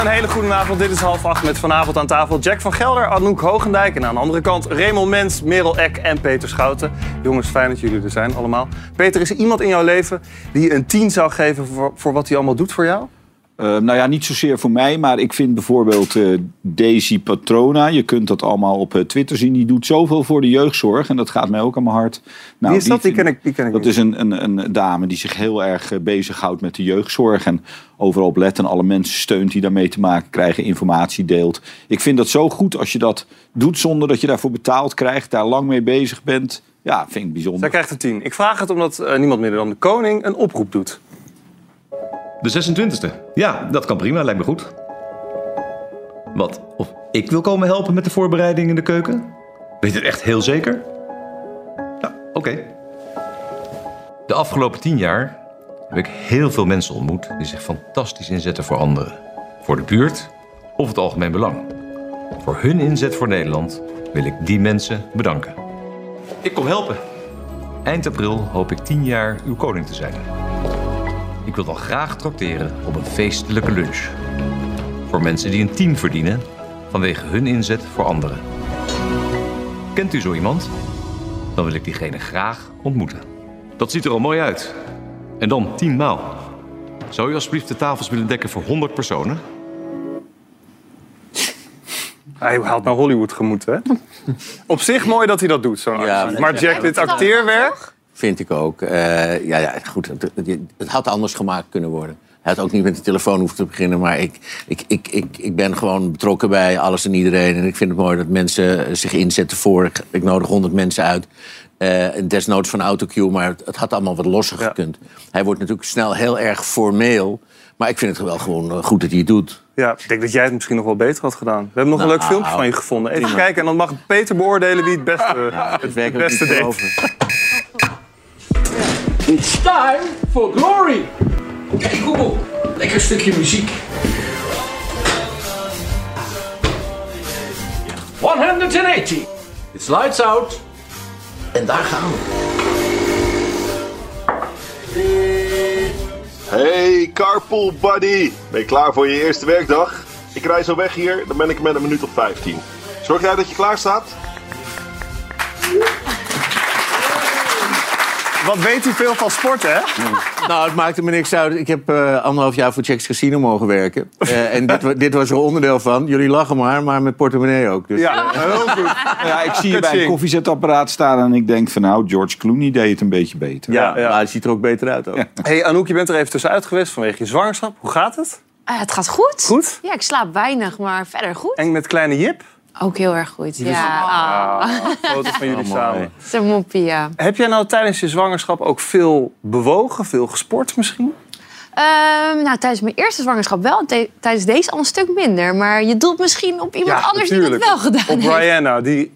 Een hele goede avond. Dit is half acht met vanavond aan tafel Jack van Gelder, Anouk Hogendijk. En aan de andere kant Raymond Mens, Merel Eck en Peter Schouten. Jongens, fijn dat jullie er zijn allemaal. Peter, is er iemand in jouw leven die een 10 zou geven voor, voor wat hij allemaal doet voor jou? Uh, nou ja, niet zozeer voor mij, maar ik vind bijvoorbeeld uh, Daisy Patrona. Je kunt dat allemaal op uh, Twitter zien. Die doet zoveel voor de jeugdzorg en dat gaat mij ook aan mijn hart. Nou, Wie is dat? Die, ken ik, die ken ik Dat niet. is een, een, een, dame die zich heel erg bezighoudt met de jeugdzorg. En overal op let en alle mensen steunt die daarmee te maken krijgen, informatie deelt. Ik vind dat zo goed als je dat doet zonder dat je daarvoor betaald krijgt, daar lang mee bezig bent. Ja, vind ik bijzonder. Zij krijgt een tien. Ik vraag het omdat niemand minder dan de koning een oproep doet. De 26e. Ja, dat kan prima, lijkt me goed. Wat? Of ik wil komen helpen met de voorbereiding in de keuken? Weet het echt heel zeker? Ja, oké. De afgelopen tien jaar heb ik heel veel mensen ontmoet die zich fantastisch inzetten voor anderen. Voor de buurt of het algemeen belang. Voor hun inzet voor Nederland wil ik die mensen bedanken. Ik kom helpen. Eind april hoop ik tien jaar uw koning te zijn. Ik wil dan graag trakteren op een feestelijke lunch. Voor mensen die een team verdienen vanwege hun inzet voor anderen. Kent u zo iemand? Dan wil ik diegene graag ontmoeten. Dat ziet er al mooi uit. En dan tien maal. Zou u alsjeblieft de tafels willen dekken voor 100 personen? Hij haalt naar Hollywood gemoet, hè? Op zich mooi dat hij dat doet, zo'n ja, Maar Jack, dit acteerwerk... Vind ik ook. Uh, ja, ja, goed. Het, het, had anders gemaakt kunnen worden. Hij had ook niet met de telefoon hoeven te beginnen. Maar ik, ik, ik, ik, ik ben gewoon betrokken bij alles en iedereen. En ik vind het mooi dat mensen zich inzetten voor. Ik, ik nodig honderd mensen uit. Uh, desnoods van autocue, maar het, het, had allemaal wat losser gekund. Hij wordt natuurlijk snel heel erg formeel. Maar ik vind het wel gewoon eh, goed dat hij het doet. Ja, ik denk dat jij het misschien nog wel beter had gedaan. We hebben nog een leuk nou, filmpje van je gevonden. Even kijken en dan mag Peter beoordelen wie het beste, ja, het, het beste deed. It's time for glory. Hey Google, lekker stukje muziek. 180. It's lights out. En daar gaan we. Hey carpool buddy. Ben je klaar voor je eerste werkdag? Ik rij zo weg hier, dan ben ik met een minuut of 15. Zorg jij dat je klaar staat? Wat weet u veel van sport, hè? Nou, het maakte me niks uit. Ik heb uh, anderhalf jaar voor Checks Casino mogen werken. Uh, en dit, dit, was er onderdeel van. Jullie lachen maar, maar met portemonnee ook. Dus. Ja, heel goed. Ja, ik zie je bij een koffiezetapparaat staan en ik denk van nou, George Clooney deed het een beetje beter. Ja, ja. maar hij ziet er ook beter uit. Ook. Ja. hey, Anouk, je bent er even tussenuit geweest vanwege je zwangerschap. Hoe gaat het? Uh, het gaat goed. Goed? Ja, ik slaap weinig, maar verder goed. En met kleine Jip? Ook heel erg goed, jullie ja. Ah, foto's van jullie oh, samen. Moppie, ja. Heb jij nou tijdens je zwangerschap ook veel bewogen, veel gesport misschien? Um, nou, tijdens mijn eerste zwangerschap wel. Tijdens deze al een stuk minder. Maar je doelt misschien op iemand ja, anders natuurlijk. die het wel gedaan op heeft. Op Rihanna, die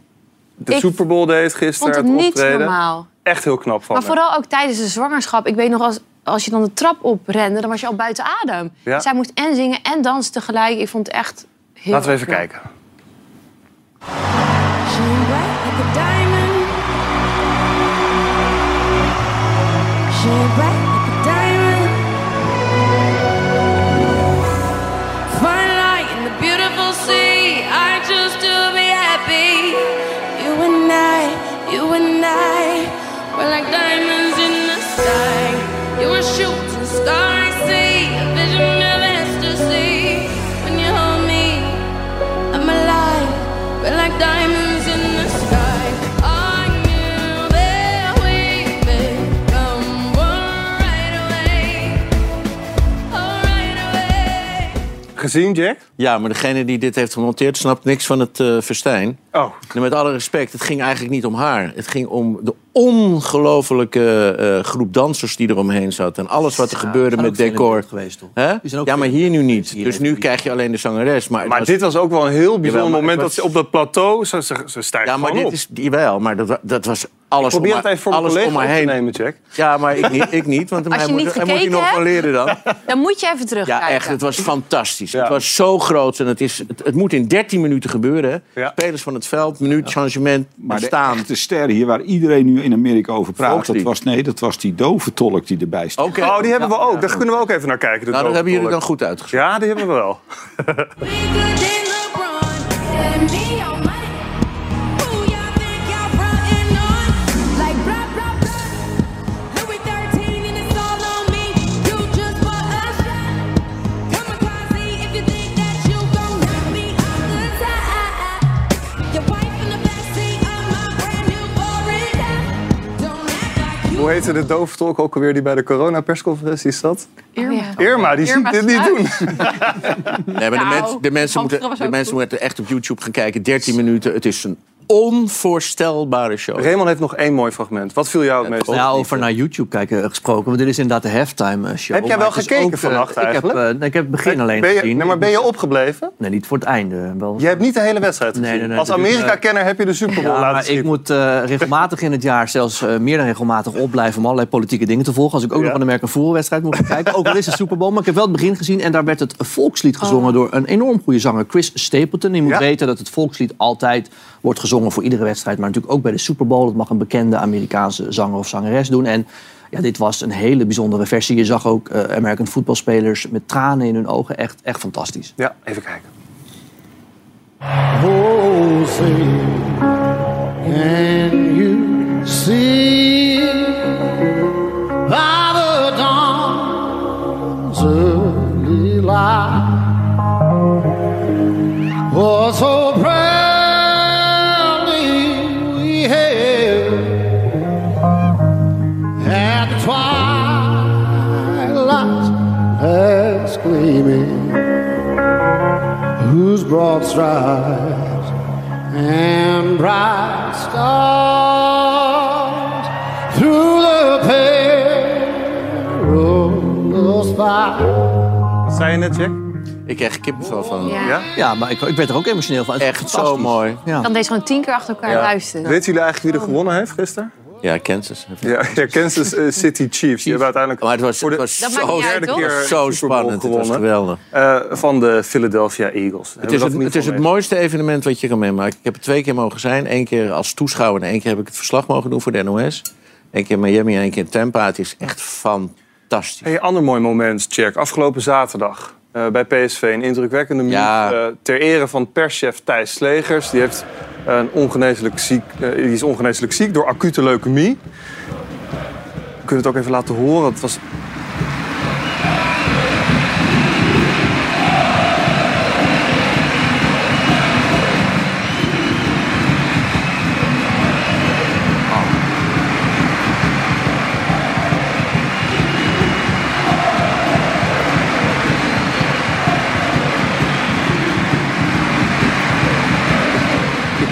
de ik Super Bowl deed gisteren. vond het, niet optreden. normaal. Echt heel knap van Maar vooral ook tijdens de zwangerschap. Ik weet nog, als, als je dan de trap oprende, dan was je al buiten adem. Ja. Zij moest en zingen en dansen tegelijk. Ik vond het echt heel Laten we even knap. kijken. You and I, just to be happy. You and I, you and I, we're like diamonds Gezien, Jack? Ja, maar degene die dit heeft gemonteerd snapt niks van het uh, festijn. Oh. En met alle respect, het ging eigenlijk niet om haar. Het ging om de ongelofelijke uh, groep dansers die eromheen zat. En alles wat er gebeurde met decor. Geweest, toch? Ook Ja, maar hier nu niet. Hier dus nu krijg je alleen de zangeres. Maar, Maar was- dit was ook wel een heel bijzonder moment dat ze op dat plateau... Ze, ze, ze stijgt Ja, maar gewoon dit op. is... Jawel, maar dat, dat was alles Probeer het even voor mijn collega om te heen. nemen, Jack. Ja, maar ik niet, ik niet want Als hij je moet, hij moet gekeken nog van leren dan. Dan moet je even terugkijken. Ja, echt. Het was fantastisch. Ja. Het was zo groot. En het, is, het, het moet in 13 minuten gebeuren. Ja. Spelers van het veld, minuut, changement, Maar de staan. echte ster hier, waar iedereen nu in Amerika over praat, dat was, nee, dat was die dove tolk die erbij stond. Oké. Oh, die hebben we ook. Daar kunnen we ook even naar kijken. de Nou, dat hebben jullie dan goed uitgezocht. Ja, die hebben we wel. Hoe heette de doventolk ook alweer die bij de corona-persconferentie zat? Irma. Irma, die Irma ziet dit niet doen. Nee, maar de, Nou, mensen, de, mensen, Hamster moeten, de mensen moeten echt op YouTube gaan kijken. 13 minuten. Het is een onvoorstelbare show. Raymond heeft nog één mooi fragment. Wat viel jou het meest op? Ja, over naar YouTube kijken gesproken. Want dit is inderdaad de halftime eh, show. Heb jij wel gekeken ook, eh, vannacht ik heb, eigenlijk? eh, ik heb het begin alleen ben je, gezien. nee, maar ben je opgebleven? Nee, niet voor het einde. Wel. Je hebt niet de hele wedstrijd gezien. Nee, nee, nee, Als Amerika-kenner heb je de Super Bowl Ja, laten maar ik moet eh, regelmatig in het jaar, zelfs eh, meer dan regelmatig, opblijven om allerlei politieke dingen te volgen. Als ik ook Ja. nog de American voetbalwedstrijd moet kijken. Ook al is het Super Bowl, maar ik heb wel het begin gezien. En daar werd het volkslied gezongen door een enorm goede zanger, Chris Stapleton. Je moet Ja. weten dat het volkslied altijd wordt gezongen voor iedere wedstrijd. Maar natuurlijk ook bij de Super Bowl. Dat mag een bekende Amerikaanse zanger of zangeres doen. En ja, dit was een hele bijzondere versie. Je zag ook eh, American voetbalspelers met tranen in hun ogen. Echt, echt fantastisch. Ja, even kijken. Oh, can you see by the dawn's early light? Broad stripes and bright stars through the perilous fight. Wat zei je net, Jack? Ik krijg kippenvel van. Ja. Ja? Ja, maar ik, ik werd er ook emotioneel van. Echt zo mooi. Ja. Ik kan deze gewoon tien keer achter elkaar Ja. luisteren. Weten jullie eigenlijk wie er gewonnen heeft gisteren? Ja, Kansas. Ja, ja Kansas eh, City Chiefs. Die hebben uiteindelijk Maar het was, voor de het was zo, uit, derde keer zo spannend. Het was gewonnen. geweldig. eh, van de Philadelphia Eagles. Het is het, het is het mooiste evenement wat je kan meemaken. Ik heb het twee keer mogen zijn. Eén keer als toeschouwer en één keer heb ik het verslag mogen doen voor de NOS. Eén keer in Miami en één keer in Tampa. Het is echt fantastisch. Hey, ander mooi moment, Jack. Afgelopen zaterdag eh, bij PSV. Een indrukwekkende Ja. eh, ter ere van perschef Thijs Slegers. Die, heeft, een ongeneeslijk ziek, eh, die is ongeneeslijk ziek door acute leukemie. We kunnen het ook even laten horen. Het was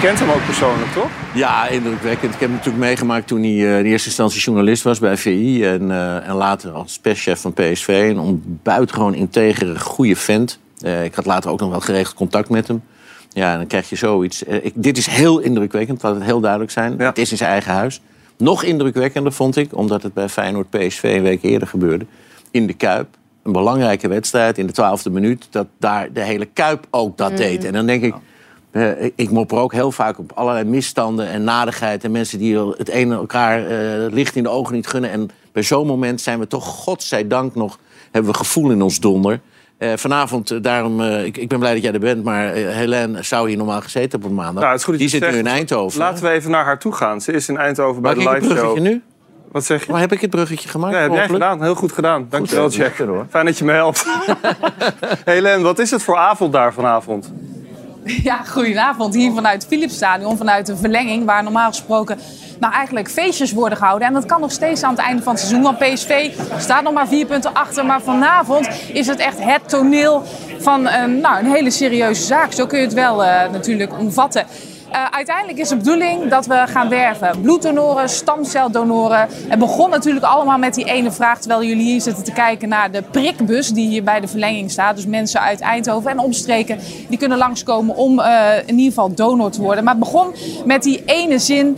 kent hem ook persoonlijk, toch? Ja, indrukwekkend. Ik heb hem natuurlijk meegemaakt toen hij eh, in eerste instantie journalist was bij VI. En, eh, en later als perschef van PSV. Een on- buitengewoon integere, goede vent. Eh, ik had later ook nog wel geregeld contact met hem. Ja, en dan krijg je zoiets. Ik, dit is heel indrukwekkend, laat het heel duidelijk zijn. Ja. Het is in zijn eigen huis. Nog indrukwekkender vond ik, omdat het bij Feyenoord PSV een week eerder gebeurde. In de Kuip. Een belangrijke wedstrijd in de twaalfde minuut. Dat daar de hele Kuip ook dat deed. En dan denk ik, eh, ik mopper ook heel vaak op allerlei misstanden en nadigheid. En mensen die het ene elkaar eh, het licht in de ogen niet gunnen. En bij zo'n moment zijn we toch, godzijdank nog, hebben we gevoel in ons donder. Eh, vanavond, daarom, ik, ik ben blij dat jij er bent, maar Helene zou hier normaal gezeten hebben op maandag. Nou, het is goed dat die zit nu in. Eindhoven. Laten we even naar haar toe gaan. Ze is in Eindhoven bij de live show. nu? Wat zeg je? Maar heb ik het bruggetje gemaakt? Ja, heb jij gedaan. Heel goed gedaan. Dankjewel, Jack. Fijn dat je me helpt. Helen, wat is het voor avond daar vanavond? Ja, goedenavond. Hier vanuit Philipsstadion, vanuit de verlenging, waar normaal gesproken nou eigenlijk feestjes worden gehouden. En dat kan nog steeds aan het einde van het seizoen. Want PSV staat nog maar vier punten achter. Maar vanavond is het echt het toneel van een, nou, een hele serieuze zaak. Zo kun je het wel eh, natuurlijk omvatten. Eh, uiteindelijk is de bedoeling dat we gaan werven. Bloeddonoren, stamceldonoren. Het begon natuurlijk allemaal met die ene vraag... terwijl jullie hier zitten te kijken naar de prikbus... die hier bij de verlenging staat. Dus mensen uit Eindhoven en omstreken... die kunnen langskomen om eh, in ieder geval donor te worden. Maar het begon met die ene zin...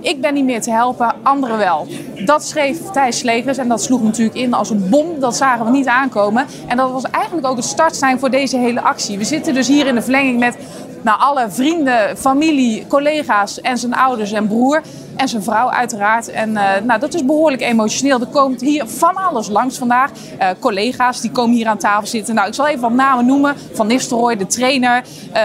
Ik ben niet meer te helpen, anderen wel. Dat schreef Thijs Slegers en dat sloeg natuurlijk in als een bom. Dat zagen we niet aankomen. En dat was eigenlijk ook het startsein voor deze hele actie. We zitten dus hier in de verlenging met nou, alle vrienden, familie, collega's en zijn ouders en broer. En zijn vrouw uiteraard. En eh, nou, dat is behoorlijk emotioneel. Er komt hier van alles langs vandaag. Eh, collega's die komen hier aan tafel zitten. Nou, ik zal even wat namen noemen. Van Nistelrooy, de trainer. eh,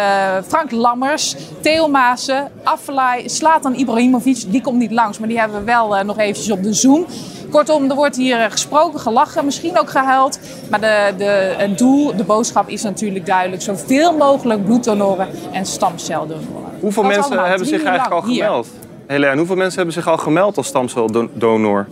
Frank Lammers. Theo Maassen. Afellay. Slatan Ibrahimovic. Die komt niet langs, maar die hebben we wel nog eventjes op de Zoom. Kortom, er wordt hier gesproken, gelachen, misschien ook gehuild. Maar de, de, het doel, de boodschap is natuurlijk duidelijk. Zoveel mogelijk bloeddonoren en stamceldonoren. Hoeveel Dat mensen hebben zich eigenlijk al hier. Helene, hoeveel mensen hebben zich al gemeld als stamceldonor?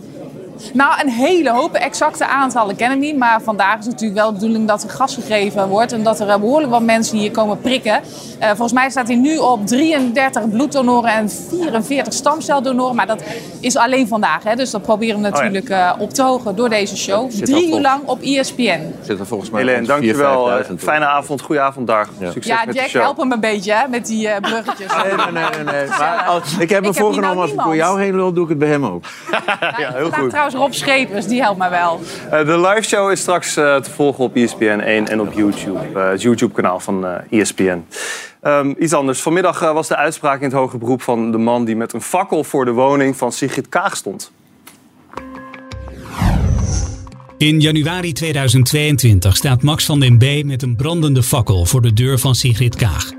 Nou, een hele hoop. Exacte aantallen ken ik niet. Maar vandaag is natuurlijk wel de bedoeling dat er gas gegeven wordt. En dat er eh, behoorlijk wat mensen hier komen prikken. Eh, volgens mij staat hij nu op 33 bloeddonoren en 44 stamceldonoren. Maar dat is alleen vandaag. Hè? Dus dat proberen we Oh ja. natuurlijk eh, op te hogen door deze show. Drie uur lang op ESPN. Zit er volgens mij Helene, dankjewel. 4.000, 5.000 Fijne avond, goede avond daar. Succes Ja, met de Jack, show. help hem een beetje hè, met die eh, bruggetjes. Nee, nee, nee, nee, nee. Maar als, ik heb me Ik hier voorgenomen, nou als ik door jou heen lul, doe ik het bij hem ook. Ja, heel goed. Trouwens Rob Schepers, die helpt mij wel. Eh, de live show is straks eh, te volgen op ESPN 1 en op YouTube. eh, het YouTube-kanaal van eh, ESPN. Ehm, iets anders. Vanmiddag was de uitspraak in het hoger beroep van de man die met een fakkel voor de woning van Sigrid Kaag stond. In januari 2022 staat Max van den B met een brandende fakkel voor de deur van Sigrid Kaag.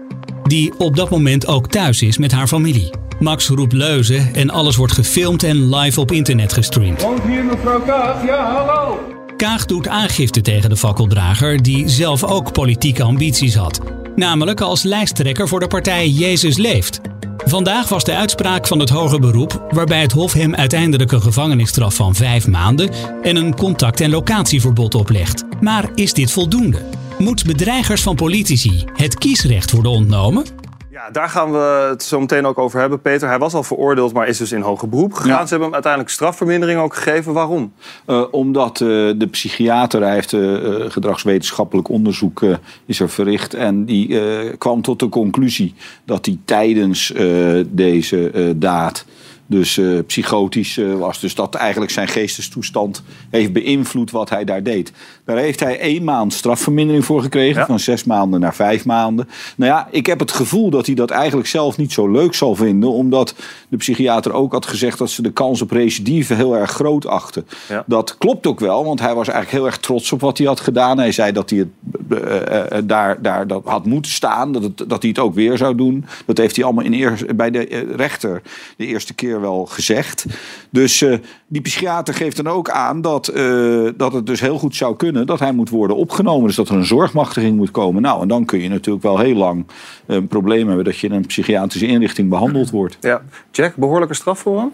Die op dat moment ook thuis is met haar familie. Max roept leuzen en alles wordt gefilmd en live op internet gestreamd. Woont hier mevrouw Kaag? Ja, hallo. Kaag doet aangifte tegen de fakkeldrager die zelf ook politieke ambities had. Namelijk als lijsttrekker voor de partij Jezus Leeft. Vandaag was de uitspraak van het hoger beroep waarbij het Hof hem uiteindelijk een gevangenisstraf van vijf maanden en een contact- en locatieverbod oplegt. Maar is dit voldoende? Moet bedreigers van politici het kiesrecht worden ontnomen? Ja, daar gaan we het zo meteen ook over hebben, Peter. Hij was al veroordeeld, maar is dus in hoger beroep gegaan. Ja. Ze hebben hem uiteindelijk strafvermindering ook gegeven. Waarom? Eh, omdat eh, de psychiater, hij heeft eh, gedragswetenschappelijk onderzoek is er verricht. En die kwam tot de conclusie dat hij tijdens deze daad dus eh, psychotisch eh, was. Dus dat eigenlijk zijn geestestoestand heeft beïnvloed wat hij daar deed. Daar heeft hij één maand strafvermindering voor gekregen. Van zes maanden naar vijf maanden. Nou ja, ik heb het gevoel dat hij dat eigenlijk zelf niet zo leuk zal vinden. Omdat de psychiater ook had gezegd dat ze de kans op recidive heel erg groot achten. Ja. Dat klopt ook wel, want hij was eigenlijk heel erg trots op wat hij had gedaan. Hij zei dat hij het eh, daar, daar dat had moeten staan, dat, het, dat hij het ook weer zou doen. Dat heeft hij allemaal in eer, bij de rechter de eerste keer wel gezegd. Dus eh, die psychiater geeft dan ook aan dat, eh, dat het dus heel goed zou kunnen dat hij moet worden opgenomen. Dus dat er een zorgmachtiging moet komen. Nou, en dan kun je natuurlijk wel heel lang eh, een probleem hebben dat je in een psychiatrische inrichting behandeld wordt. Ja. Jack, behoorlijke straf voor hem?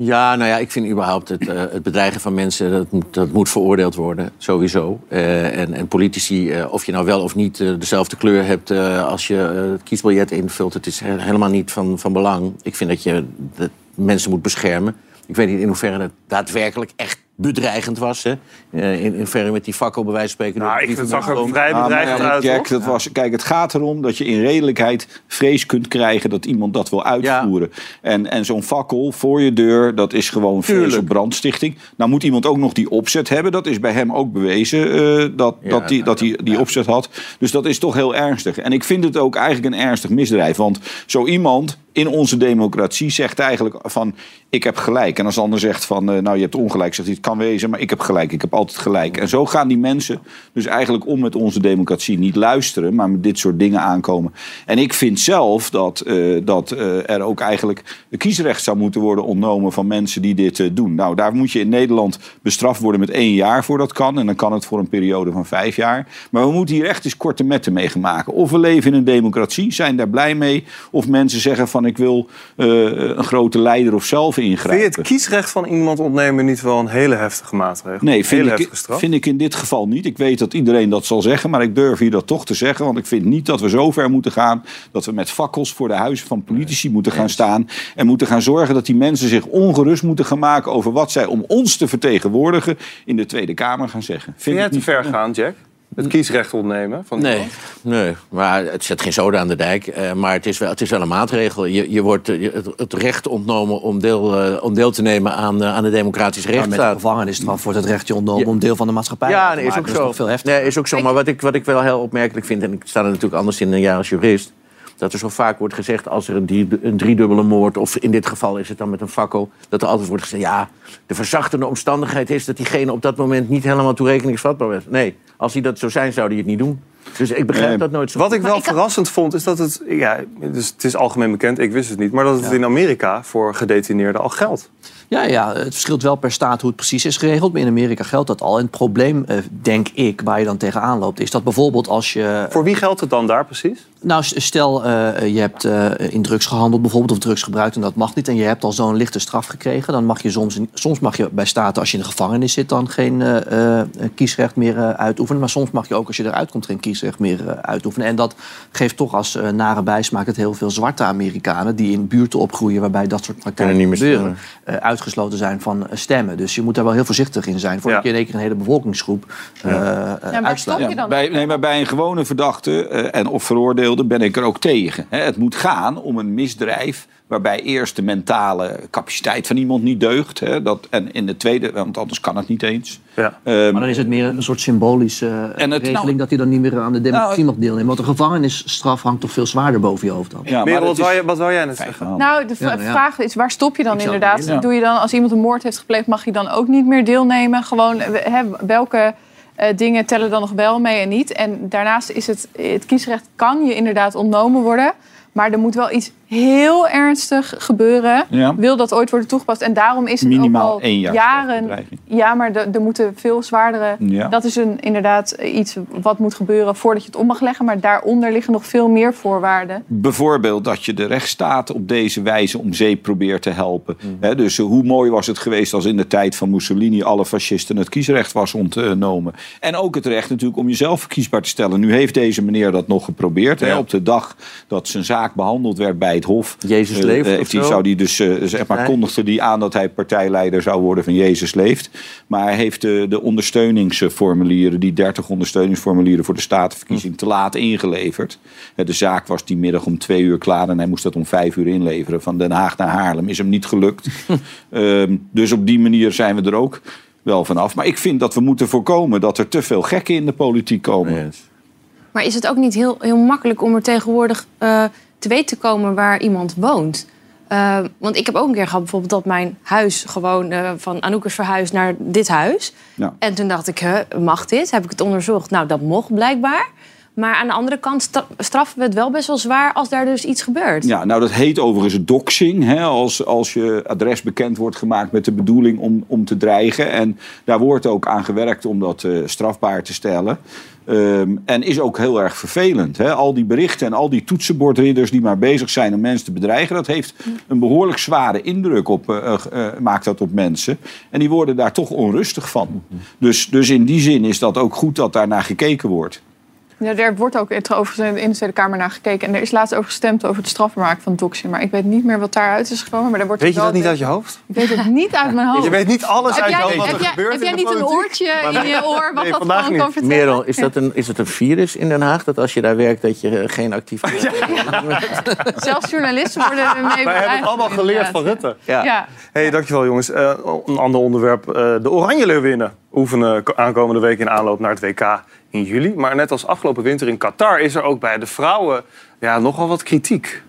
Ja, nou ja, ik vind überhaupt het, eh, het bedreigen van mensen, dat moet, dat moet veroordeeld worden, sowieso. Eh, en, en politici, eh, of je nou wel of niet dezelfde kleur hebt als je het kiesbiljet invult, het is he- helemaal niet van, van belang. Ik vind dat je de mensen moet beschermen. Ik weet niet in hoeverre het daadwerkelijk echt bedreigend was. Hè? Eh, in, in hoeverre met die fakkel bij wijze van spreken... Nou, ik zag er vrij bedreigend uit, Jack, toch? dat was, kijk, het gaat erom dat je in redelijkheid vrees kunt krijgen dat iemand dat wil uitvoeren. En, en zo'n fakkel voor je deur, dat is gewoon vrees op brandstichting. Nou moet iemand ook nog die opzet hebben. Dat is bij hem ook bewezen eh, dat, dat hij dat die, die opzet had. Dus dat is toch heel ernstig. En ik vind het ook eigenlijk een ernstig misdrijf. Want zo iemand in onze democratie zegt eigenlijk van ik heb gelijk. En als de ander zegt van eh, nou je hebt ongelijk, zegt hij het kan wezen, maar ik heb gelijk. Ik heb altijd gelijk. En zo gaan die mensen dus eigenlijk om met onze democratie. Niet luisteren, maar met dit soort dingen aankomen. En ik vind zelf dat, eh, dat eh, er ook eigenlijk de kiesrecht zou moeten worden ontnomen van mensen die dit doen. Nou, daar moet je in Nederland bestraft worden met één jaar voor dat kan. En dan kan het voor een periode van vijf jaar. Maar we moeten hier echt eens korte metten mee maken. Of we leven in een democratie, zijn daar blij mee. Of mensen zeggen van ik wil eh, een grote leider of zelf Vind je ingrijpen. het kiesrecht van iemand ontnemen niet wel een hele heftige maatregel? Nee, vind hele ik, vind ik in dit geval niet. Ik weet dat iedereen dat zal zeggen, maar ik durf hier dat toch te zeggen. Want ik vind niet dat we zo ver moeten gaan dat we met fakkels voor de huizen van politici moeten gaan staan. En moeten gaan zorgen dat die mensen zich ongerust moeten gaan maken over wat zij om ons te vertegenwoordigen in de Tweede Kamer gaan zeggen. Vind jij ik het te ver gaan, Jack? Het kiesrecht ontnemen? Van Nee, iemand? nee, maar het zet geen zoden aan de dijk. eh, maar het is, wel, het is wel een maatregel. Je, je wordt eh, het, het recht ontnomen om deel, eh, om deel te nemen aan, aan de democratische Maar met rechtsstaat. een gevangenisstraf wordt het recht je ontnomen om deel van de maatschappij Ja, te nee, is maken. ook Dat zo. nog veel heftiger. Nee, is ook zo. Maar wat ik, wat ik wel heel opmerkelijk vind, en ik sta er natuurlijk anders in dan jij als jurist, dat er zo vaak wordt gezegd als er een, een driedubbele moord, of in dit geval is het dan met een fakkel, dat er altijd wordt gezegd, ja, de verzachtende omstandigheid is dat diegene op dat moment niet helemaal toerekeningsvatbaar was. Nee, als hij dat zou zijn, zou hij het niet doen. Dus ik begrijp Nee. dat nooit zo Wat ik wel verrassend vond, is dat het... Ja, dus het is algemeen bekend, ik wist het niet... maar dat het in Amerika voor gedetineerden al geldt. Ja, ja, het verschilt wel per staat hoe het precies is geregeld. Maar in Amerika geldt dat al. En het probleem, eh, denk ik, waar je dan tegenaan loopt... is dat bijvoorbeeld als je... Voor wie geldt het dan daar precies? Nou, stel eh, je hebt eh, in drugs gehandeld bijvoorbeeld... of drugs gebruikt en dat mag niet... en je hebt al zo'n lichte straf gekregen... dan mag je soms, soms mag je bij staten als je in de gevangenis zit... dan geen eh, eh, kiesrecht meer eh, uitoefenen. Maar soms mag je ook als je eruit komt geen kiesrecht meer eh, uitoefenen. En dat geeft toch als eh, nare bijsmaak... het heel veel zwarte Amerikanen die in buurten opgroeien... waarbij dat soort praktijken gebeuren... eh, uitgesloten zijn van stemmen. Dus je moet daar wel heel voorzichtig in zijn... voordat je in één keer een hele bevolkingsgroep uitslaat. Ja, bij, nee, maar bij een gewone verdachte eh, en of veroordeelde ben ik er ook tegen. Hè. Het moet gaan om een misdrijf waarbij eerst de mentale capaciteit van iemand niet deugt. Hè, dat, en in de tweede, want anders kan het niet eens. Ja. Ehm, Maar dan is het meer een soort symbolische eh, En het- regeling nou- dat hij dan niet meer aan de democratie mag deelnemen. Want een gevangenisstraf hangt toch veel zwaarder boven je hoofd dan. Ja, Merel, wat, wou je, wat wou jij net zeggen? Nou, de v- Ja, nou ja. vraag is, waar stop je dan inderdaad? Doe je dan, als iemand een moord heeft gepleegd, mag je dan ook niet meer deelnemen? Gewoon, eh, hè, welke dingen tellen dan nog wel mee en niet? En daarnaast is het, het kiesrecht kan je inderdaad ontnomen worden. Maar er moet wel iets heel ernstig gebeuren. Ja. Wil dat ooit worden toegepast? En daarom is het Minimaal ook al één jaar jaren... Ja, maar er er moeten veel zwaardere... Ja. Dat is een, inderdaad iets wat moet gebeuren voordat je het om mag leggen. Maar daaronder liggen nog veel meer voorwaarden. Bijvoorbeeld dat je de rechtsstaat op deze wijze om zeep probeert te helpen. Mm. Hè, dus eh, hoe mooi was het geweest als in de tijd van Mussolini alle fascisten het kiesrecht was ontnomen. En ook het recht natuurlijk om jezelf verkiesbaar te stellen. Nu heeft deze meneer dat nog geprobeerd. Op de dag dat zijn zaak behandeld werd bij het Hof. Jezus eh, leeft eh, heeft zo? zou die dus, eh, zeg maar, Nee. kondigde die aan dat hij partijleider zou worden van Jezus leeft. Maar hij heeft de, de ondersteuningsformulieren, die 30 ondersteuningsformulieren voor de statenverkiezing, te laat ingeleverd. De zaak was die middag om twee uur klaar en hij moest dat om vijf uur inleveren. Van Den Haag naar Haarlem is hem niet gelukt. Ehm, dus op die manier zijn we er ook wel vanaf. Maar ik vind dat we moeten voorkomen dat er te veel gekken in de politiek komen. Maar is het ook niet heel, heel makkelijk om er tegenwoordig eh, te weten te komen waar iemand woont? Eh, want ik heb ook een keer gehad bijvoorbeeld dat mijn huis gewoon eh, van Anouk is verhuisd naar dit huis. Ja. En toen dacht ik, huh, mag dit? Heb ik het onderzocht? Nou, dat mocht blijkbaar. Maar aan de andere kant straffen we het wel best wel zwaar als daar dus iets gebeurt. Ja, nou dat heet overigens doxing. Hè, als, als je adres bekend wordt gemaakt met de bedoeling om, om te dreigen. En daar wordt ook aan gewerkt om dat eh, strafbaar te stellen. Ehm, en is ook heel erg vervelend. Hè? Al die berichten en al die toetsenbordridders die maar bezig zijn om mensen te bedreigen. Dat heeft een behoorlijk zware indruk op, eh, eh, maakt dat op mensen. En die worden daar toch onrustig van. Dus, dus in die zin is dat ook goed dat daar naar gekeken wordt. Ja, daar wordt ook over in de Tweede Kamer naar gekeken. En er is laatst over gestemd over het strafbaar maken van doxing. Maar ik weet niet meer wat daaruit is gekomen. Maar daar wordt Weet je dat niet uit je hoofd? Ik weet het niet uit mijn hoofd. Je weet niet alles heb uit je jij, hoofd wat er heb jij, gebeurt Heb in jij de niet een oortje in je oor wat Nee, dat gewoon niet. kan vertellen? Merel, is, dat een, is het een virus in Den Haag? Dat als je daar werkt, dat je eh, geen actief... Zelfs journalisten worden ermee Wij hebben het allemaal geleerd van. Rutte. Ja. Ja. Hey, dankjewel jongens. Eh, een ander onderwerp. eh, de Oranje Leeuwinnen oefenen ko- aankomende week in aanloop naar het WK in juli. Maar net als afgelopen winter in Qatar is er ook bij de vrouwen ja, nogal wat kritiek.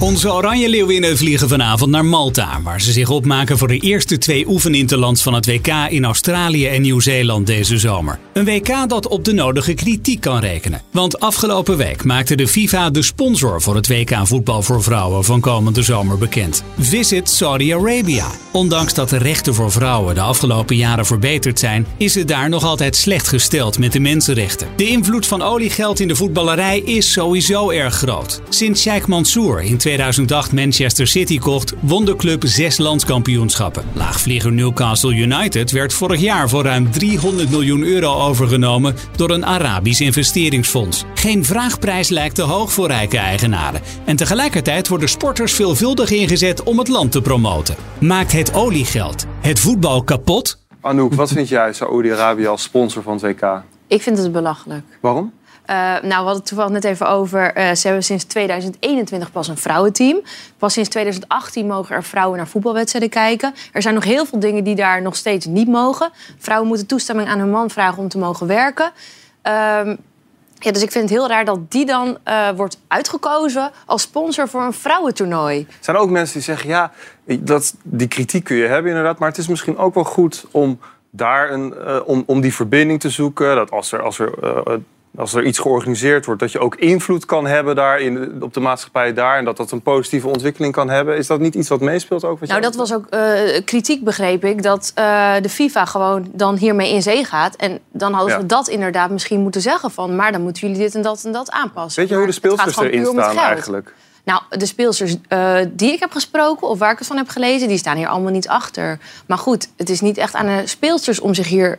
Onze Oranje Leeuwinnen vliegen vanavond naar Malta, waar ze zich opmaken voor de eerste twee oefeninterlands van het WK in Australië en Nieuw-Zeeland deze zomer. Een WK dat op de nodige kritiek kan rekenen. Want afgelopen week maakte de FIFA de sponsor voor het WK voetbal voor vrouwen van komende zomer bekend. Visit Saudi Arabia. Ondanks dat de rechten voor vrouwen de afgelopen jaren verbeterd zijn, is het daar nog altijd slecht gesteld met de mensenrechten. De invloed van oliegeld in de voetballerij is sowieso erg groot. Sinds Sheikh Mansour in 2008 Manchester City kocht, won de club zes landskampioenschappen. Laagvlieger Newcastle United werd vorig jaar voor ruim 300 miljoen euro overgenomen door een Arabisch investeringsfonds. Geen vraagprijs lijkt te hoog voor rijke eigenaren. En tegelijkertijd worden sporters veelvuldig ingezet om het land te promoten. Maakt het oliegeld het voetbal kapot? Anouk, wat vind jij Saoedi-Arabië als sponsor van het WK? Ik vind het belachelijk. Waarom? Eh, nou, we hadden het toevallig net even over. eh, ze hebben sinds 2021 pas een vrouwenteam. Pas sinds 2018 mogen er vrouwen naar voetbalwedstrijden kijken. Er zijn nog heel veel dingen die daar nog steeds niet mogen. Vrouwen moeten toestemming aan hun man vragen om te mogen werken. Ehm, ja, dus ik vind het heel raar dat die dan eh, wordt uitgekozen als sponsor voor een vrouwentoernooi. Er zijn ook mensen die zeggen, ja, dat, die kritiek kun je hebben inderdaad... maar het is misschien ook wel goed om daar een, om, om die verbinding te zoeken. Dat als er, als, er, als er iets georganiseerd wordt, dat je ook invloed kan hebben daar in, op de maatschappij daar... en dat dat een positieve ontwikkeling kan hebben. Is dat niet iets wat meespeelt ook? Wat Nou, dat was ook eh, kritiek, begreep ik, dat eh, de FIFA gewoon dan hiermee in zee gaat. En dan hadden Ja. ze dat inderdaad misschien moeten zeggen van... maar dan moeten jullie dit en dat en dat aanpassen. Weet je hoe de speelsters erin staan eigenlijk? Nou, de speelsters eh, die ik heb gesproken of waar ik het van heb gelezen... die staan hier allemaal niet achter. Maar goed, het is niet echt aan de speelsters om zich hier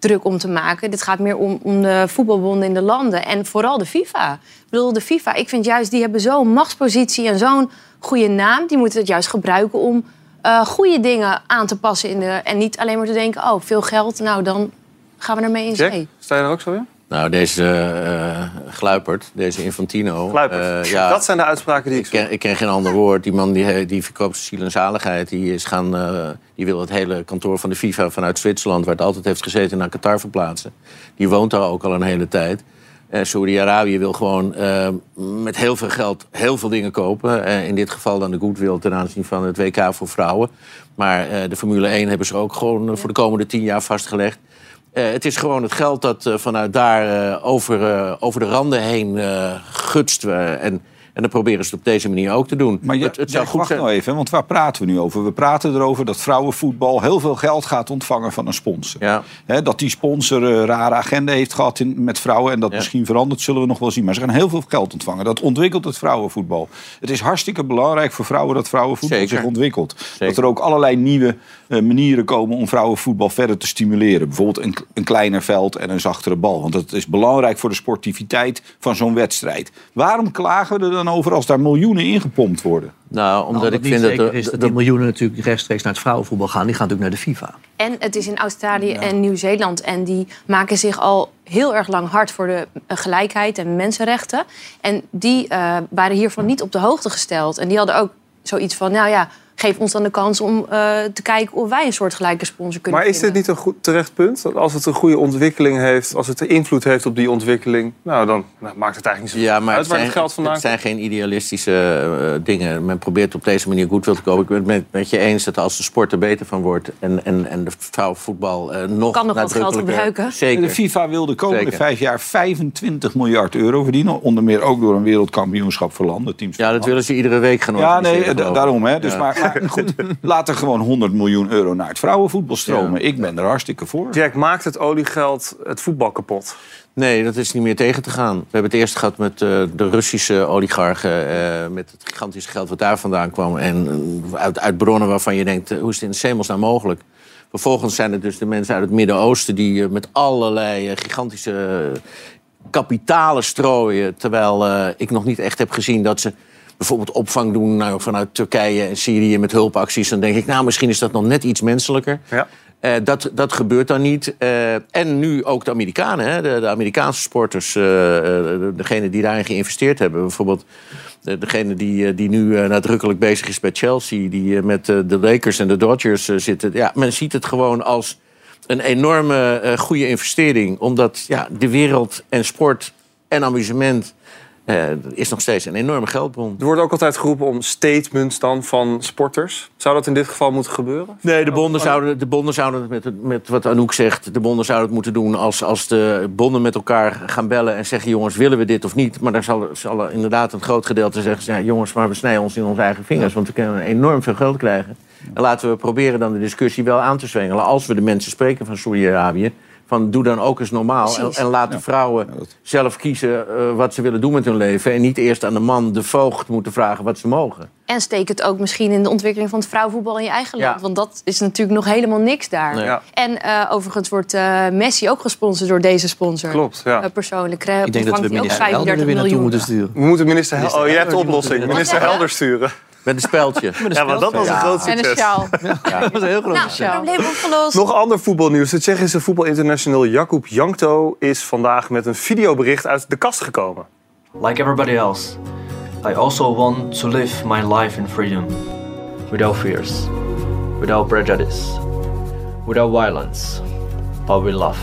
druk om te maken. Dit gaat meer om, om de voetbalbonden in de landen en vooral de FIFA. Ik bedoel, de FIFA, ik vind juist, die hebben zo'n machtspositie en zo'n goede naam. Die moeten het juist gebruiken om eh, goede dingen aan te passen. In de, en niet alleen maar te denken, oh, veel geld, nou dan gaan we ermee in Jack, zee. sta je er ook zo in? Nou, deze eh Gluipert, deze Infantino... Gluipert. eh, ja, Dat zijn de uitspraken die ik ik ken, ik ken geen ander woord. Die man die, die verkoopt ziel en zaligheid. Die, is gaan, eh, die wil het hele kantoor van de FIFA vanuit Zwitserland... waar het altijd heeft gezeten, naar Qatar verplaatsen. Die woont daar ook al een hele tijd. Eh Saudi-Arabië wil gewoon met heel veel geld heel veel dingen kopen. In dit geval dan de goodwill ten aanzien van het WK voor vrouwen. Maar de Formule 1 hebben ze ook gewoon voor de komende tien jaar vastgelegd. Eh, het is gewoon het geld dat eh, vanuit daar eh, over, over de randen heen gutst. en, en dan proberen ze het op deze manier ook te doen. Maar je, het, het zou Jack, goed wacht zijn. nou even, want waar praten we nu over? We praten erover dat vrouwenvoetbal heel veel geld gaat ontvangen van een sponsor. Ja. Dat die sponsor een rare agenda heeft gehad in, met vrouwen en dat misschien verandert, zullen we nog wel zien. Maar ze gaan heel veel geld ontvangen. Dat ontwikkelt het vrouwenvoetbal. Het is hartstikke belangrijk voor vrouwen dat vrouwenvoetbal Zeker. zich ontwikkelt. Zeker. Dat er ook allerlei nieuwe manieren komen om vrouwenvoetbal verder te stimuleren. Bijvoorbeeld een, een kleiner veld en een zachtere bal. Want dat is belangrijk voor de sportiviteit van zo'n wedstrijd. Waarom klagen we er dan over als daar miljoenen ingepompt worden? Nou, omdat Omdat ik vind dat... de- is dat de- die miljoenen natuurlijk rechtstreeks naar het vrouwenvoetbal gaan. Die gaan natuurlijk naar de FIFA. En het is in Australië en Nieuw-Zeeland. En die maken zich al heel erg lang hard voor de eh, gelijkheid en mensenrechten. En die eh, waren hiervan niet op de hoogte gesteld. En die hadden ook zoiets van, nou ja, geef ons dan de kans om eh, te kijken of wij een soortgelijke sponsor kunnen Maar is dit niet een goed terecht punt? Dat als het een goede ontwikkeling heeft, als het invloed heeft op die ontwikkeling, nou dan nou, maakt het eigenlijk niet zo Ja, uit maar het waar zijn, het geld vandaan het zijn geen idealistische eh, dingen. Men probeert op deze manier goed wil te kopen. Ik ben het met, met je eens dat als de sport er beter van wordt... en, en, en de vrouwenvoetbal eh nog Kan nog wat geld gebruiken. Zeker. De FIFA wil de komende Zeker. vijf jaar 25 miljard euro verdienen. Onder meer ook door een wereldkampioenschap voor landen. Teams Ja, dat willen ze iedere week gaan Ja, nee, daarom. Hè. Dus Ja. maar, maar goed, laat er gewoon 100 miljoen euro naar het vrouwenvoetbal stromen. Ik ben er hartstikke voor. Jack, maakt het oliegeld het voetbal kapot? Nee, dat is niet meer tegen te gaan. We hebben het eerst gehad met eh, de Russische oligarchen... eh, met het gigantische geld wat daar vandaan kwam. En eh, uit, uit bronnen waarvan je denkt, hoe is het in de hemels nou mogelijk? Vervolgens zijn het dus de mensen uit het Midden-Oosten... die met allerlei gigantische kapitalen strooien... terwijl eh, ik nog niet echt heb gezien dat ze bijvoorbeeld opvang doen... Nou, vanuit Turkije en Syrië met hulpacties. Dan denk ik, nou, misschien is dat nog net iets menselijker. Ja. Eh, dat, dat gebeurt dan niet. Eh, en nu ook de Amerikanen, hè? De, de Amerikaanse sporters, eh, eh, de- degene die daarin geïnvesteerd hebben. Bijvoorbeeld de, degene die, die nu nadrukkelijk bezig is bij Chelsea, die met de Lakers en de Dodgers zitten. Ja, men ziet het gewoon als een enorme goede investering. Omdat ja, de wereld en sport en amusement eh, is nog steeds een enorme geldbron. Er wordt ook altijd geroepen om statements dan van sporters. Zou dat in dit geval moeten gebeuren? Nee, de bonden zouden, de bonden zouden het met, met wat Anouk zegt... de bonden zouden het moeten doen als, als de bonden met elkaar gaan bellen... en zeggen, jongens, willen we dit of niet? Maar daar zal, zal er inderdaad een groot gedeelte zeggen... Ja, jongens, maar we snijden ons in onze eigen vingers... want we kunnen enorm veel geld krijgen. En laten we proberen dan de discussie wel aan te zwengelen... als we de mensen spreken van Saudi-Arabië... van doe dan ook eens normaal en, en laat de vrouwen zelf kiezen... eh, wat ze willen doen met hun leven... en niet eerst aan de man, de voogd, moeten vragen wat ze mogen. En steek het ook misschien in de ontwikkeling van het vrouwenvoetbal in je eigen Ja. land. Want dat is natuurlijk nog helemaal niks daar. Nee. Ja. En eh, overigens wordt eh, Messi ook gesponsord door deze sponsor. Klopt, ja. Persoonlijk. Ik denk dat we minister Helder er 35 weer naartoe miljoen. moeten sturen. We moeten minister Hel Minister Oh, jij hebt de Helder, oplossing. Minister Helder sturen. Met een speldje. Ja, maar dat was een groot En een succes. sjaal. Dat was een heel groot Nou, succes. probleem opgelost. Nog ander voetbalnieuws. De Tsjechische voetbalinternational Jakub Jankto is vandaag met een videobericht uit de kast gekomen. Like everybody else, I also want to live my life in freedom, without fears, without prejudice, without violence, but with love.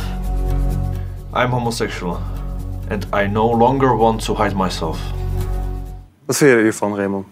I'm homosexual, and I no longer want to hide myself. Wat vind je hiervan, Raymond?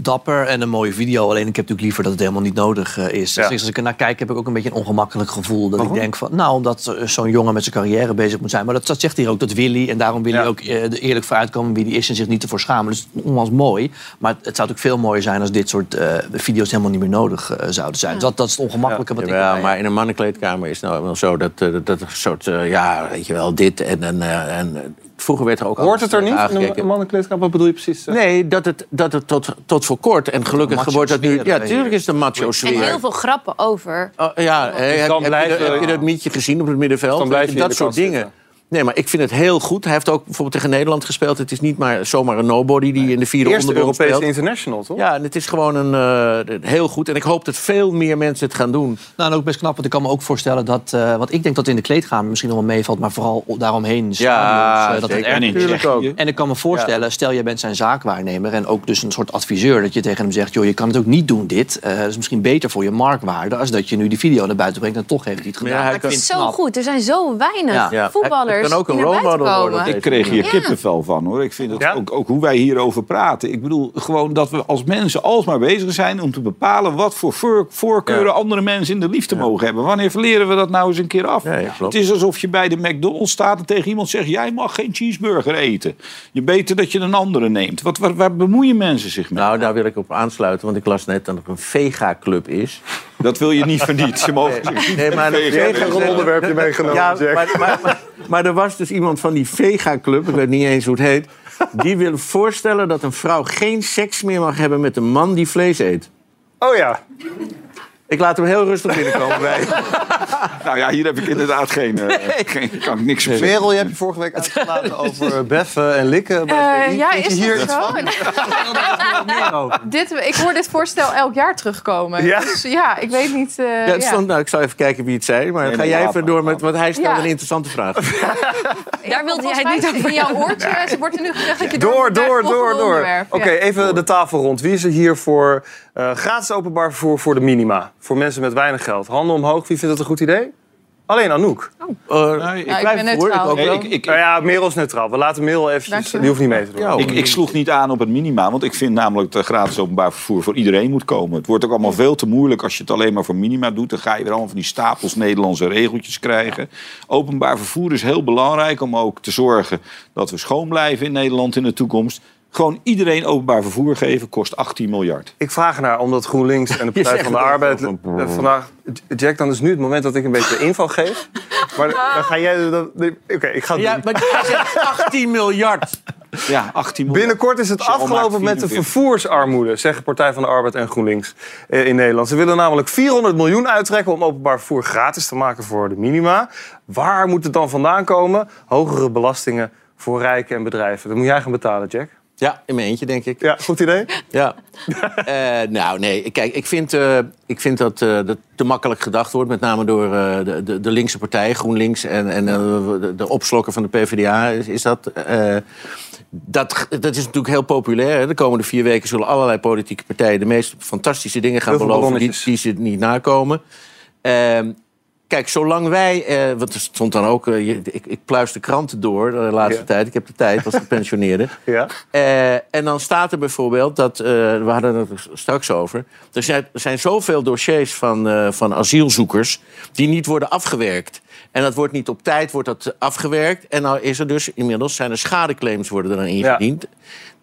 Dapper en een mooie video. Alleen ik heb natuurlijk liever dat het helemaal niet nodig eh, is. Ja. Steeds als ik ernaar kijk, heb ik ook een beetje een ongemakkelijk gevoel. Dat ik denk van, nou, omdat eh, zo'n jongen met zijn carrière bezig moet zijn. Maar dat, dat zegt hier ook, dat wil hij. En daarom wil hij ook eh, er eerlijk voor uitkomen wie hij is en zich niet ervoor schamen. Dus onwijs mooi. Maar het, het zou ook veel mooier zijn als dit soort eh, video's helemaal niet meer nodig zouden zijn. Dus dat, dat is het ongemakkelijke wat ik Ja, maar in een mannenkleedkamer is het nou wel zo dat, dat, dat een soort, ja, weet je wel, dit en... en, en vroeger werd er ook Hoort het er niet eh, in aangekeken. een mannenkleedkamer? Wat bedoel je precies? Nee, dat het, dat het tot, tot voor kort, en gelukkig wordt dat nu... Ja, eh, natuurlijk is het een macho En sfeer. heel veel grappen over. Oh, ja, hè, heb, dan heb blijven- je, heb je dat mietje gezien op het middenveld? dan blijf je in dat de soort kast dingen. Nee, maar ik vind het heel goed. Hij heeft ook bijvoorbeeld tegen Nederland gespeeld. Het is niet maar zomaar een nobody die in de vierde Eerste onderbond Europese speelt. international, toch? Ja, en het is gewoon een, eh, heel goed. En ik hoop dat veel meer mensen het gaan doen. Nou, en ook best knap, want ik kan me ook voorstellen dat... eh want ik denk dat in de kleedkamer misschien nog wel meevalt... maar vooral daaromheen Ja, stadions, eh, dat het Tsjechië. ook. En ik kan me voorstellen, stel jij bent zijn zaakwaarnemer... en ook dus een soort adviseur, dat je tegen hem zegt... joh, je kan het ook niet doen dit. Eh dat is misschien beter voor je marktwaarde... als dat je nu die video naar buiten brengt en toch heeft hij het gedaan. Ja, hij het is zo goed. Er zijn zo weinig voetballers kan ook een role model worden. Ik kreeg hier Ja. kippenvel van hoor. Ik vind het Ja? ook, ook hoe wij hierover praten. Ik bedoel gewoon dat we als mensen alsmaar bezig zijn om te bepalen wat voor voor- voorkeuren Ja. andere mensen in de liefde mogen hebben. Wanneer verleren we dat nou eens een keer af? Ja, ja, klopt. het is alsof je bij de McDonald's staat en tegen iemand zegt: jij mag geen cheeseburger eten. Je beter dat je een andere neemt. Wat, waar, waar bemoeien mensen zich mee? Nou, daar wil ik op aansluiten, want ik las net dat er een vega-club is. Dat wil je niet voor niets. Je mag zich niet Nee, maar vega- vega- Nog een onderwerpje meegenomen, Ja, Jack. maar, maar, maar, maar er was dus iemand van die vega-club, ik weet niet eens hoe het heet... die wil voorstellen dat een vrouw geen seks meer mag hebben met een man die vlees eet. Oh ja. Ik laat hem heel rustig binnenkomen bij. Nou ja, hier heb ik inderdaad geen, eh, geen kan ik niks zeggen. Merel, je hebt je vorige week uitgelaten over beffen en likken. bij Eh, VI. ja, Vind je is hier dat iets zo? van? dit, ik hoor dit voorstel elk jaar terugkomen. Ja? Dus ja, ik weet niet... eh, Ja, het ja. stond, nou, ik zal even kijken wie het zei, maar Nee, ga jij even door met, want hij stelde Ja. een interessante vraag. Daar wilde jij niet over in jouw oortje ze wordt er nu gezegd dat je door, Door, door, door, door. Oké, even de tafel rond. Wie is er hier voor eh, gratis openbaar vervoer voor de minima? Voor mensen met weinig geld. Handen omhoog, wie vindt dat een goed idee? Alleen Anouk. Eh, Nee, ik ik blijf ben voor, ik neutraal. ook Nee, wel. ik, ik, Nou ja, Merel is neutraal. We laten Merel eventjes... Dankjewel. Die hoeft niet mee te doen. Ja, Ik, ik sloeg niet aan op het minima, want ik vind namelijk dat gratis openbaar vervoer voor iedereen moet komen. Het wordt ook allemaal veel te moeilijk als je het alleen maar voor minima doet. Dan ga je weer allemaal van die stapels Nederlandse regeltjes krijgen. Openbaar vervoer is heel belangrijk om ook te zorgen dat we schoon blijven in Nederland in de toekomst. Gewoon iedereen openbaar vervoer geven kost 18 miljard. Ik vraag ernaar, omdat GroenLinks en de Partij van de Arbeid van- eh, vandaag... Jack, dan is nu het moment dat ik een beetje inval geef. Maar dan ga jij... dan- Oké, ik ga het Ja, doen. maar zegt 18 miljard. Ja, 18 miljard. Binnenkort is het afgelopen met de 44. vervoersarmoede, zeggen Partij van de Arbeid en GroenLinks eh, in Nederland. Ze willen namelijk 400 miljoen uittrekken om openbaar vervoer gratis te maken voor de minima. Waar moet het dan vandaan komen? Hogere belastingen voor rijken en bedrijven. Dat moet jij gaan betalen, Jack. Ja, in mijn eentje, denk ik. Ja, goed idee. Ja. Eh, nou, nee. Kijk, ik vind, eh, ik vind dat, eh, dat te makkelijk gedacht wordt. Met name door de, de, de linkse partij, GroenLinks... en, en de, de opslokker van de PvdA is, is dat... dat, dat is natuurlijk heel populair. Hè. De komende vier weken zullen allerlei politieke partijen... de meest fantastische dingen gaan beloven die, die ze niet nakomen. Kijk, zolang wij, eh, want er stond dan ook, eh, ik, ik pluis de kranten door de laatste Ja. tijd. Ik heb de tijd als gepensioneerde. Ja. Eh, en dan staat er bijvoorbeeld dat, eh, we hadden het er straks over, er zijn, er zijn zoveel dossiers van, eh, van asielzoekers die niet worden afgewerkt. En dat wordt niet op tijd wordt dat afgewerkt. En nou is er dus inmiddels zijn er schadeclaims worden er dan ingediend.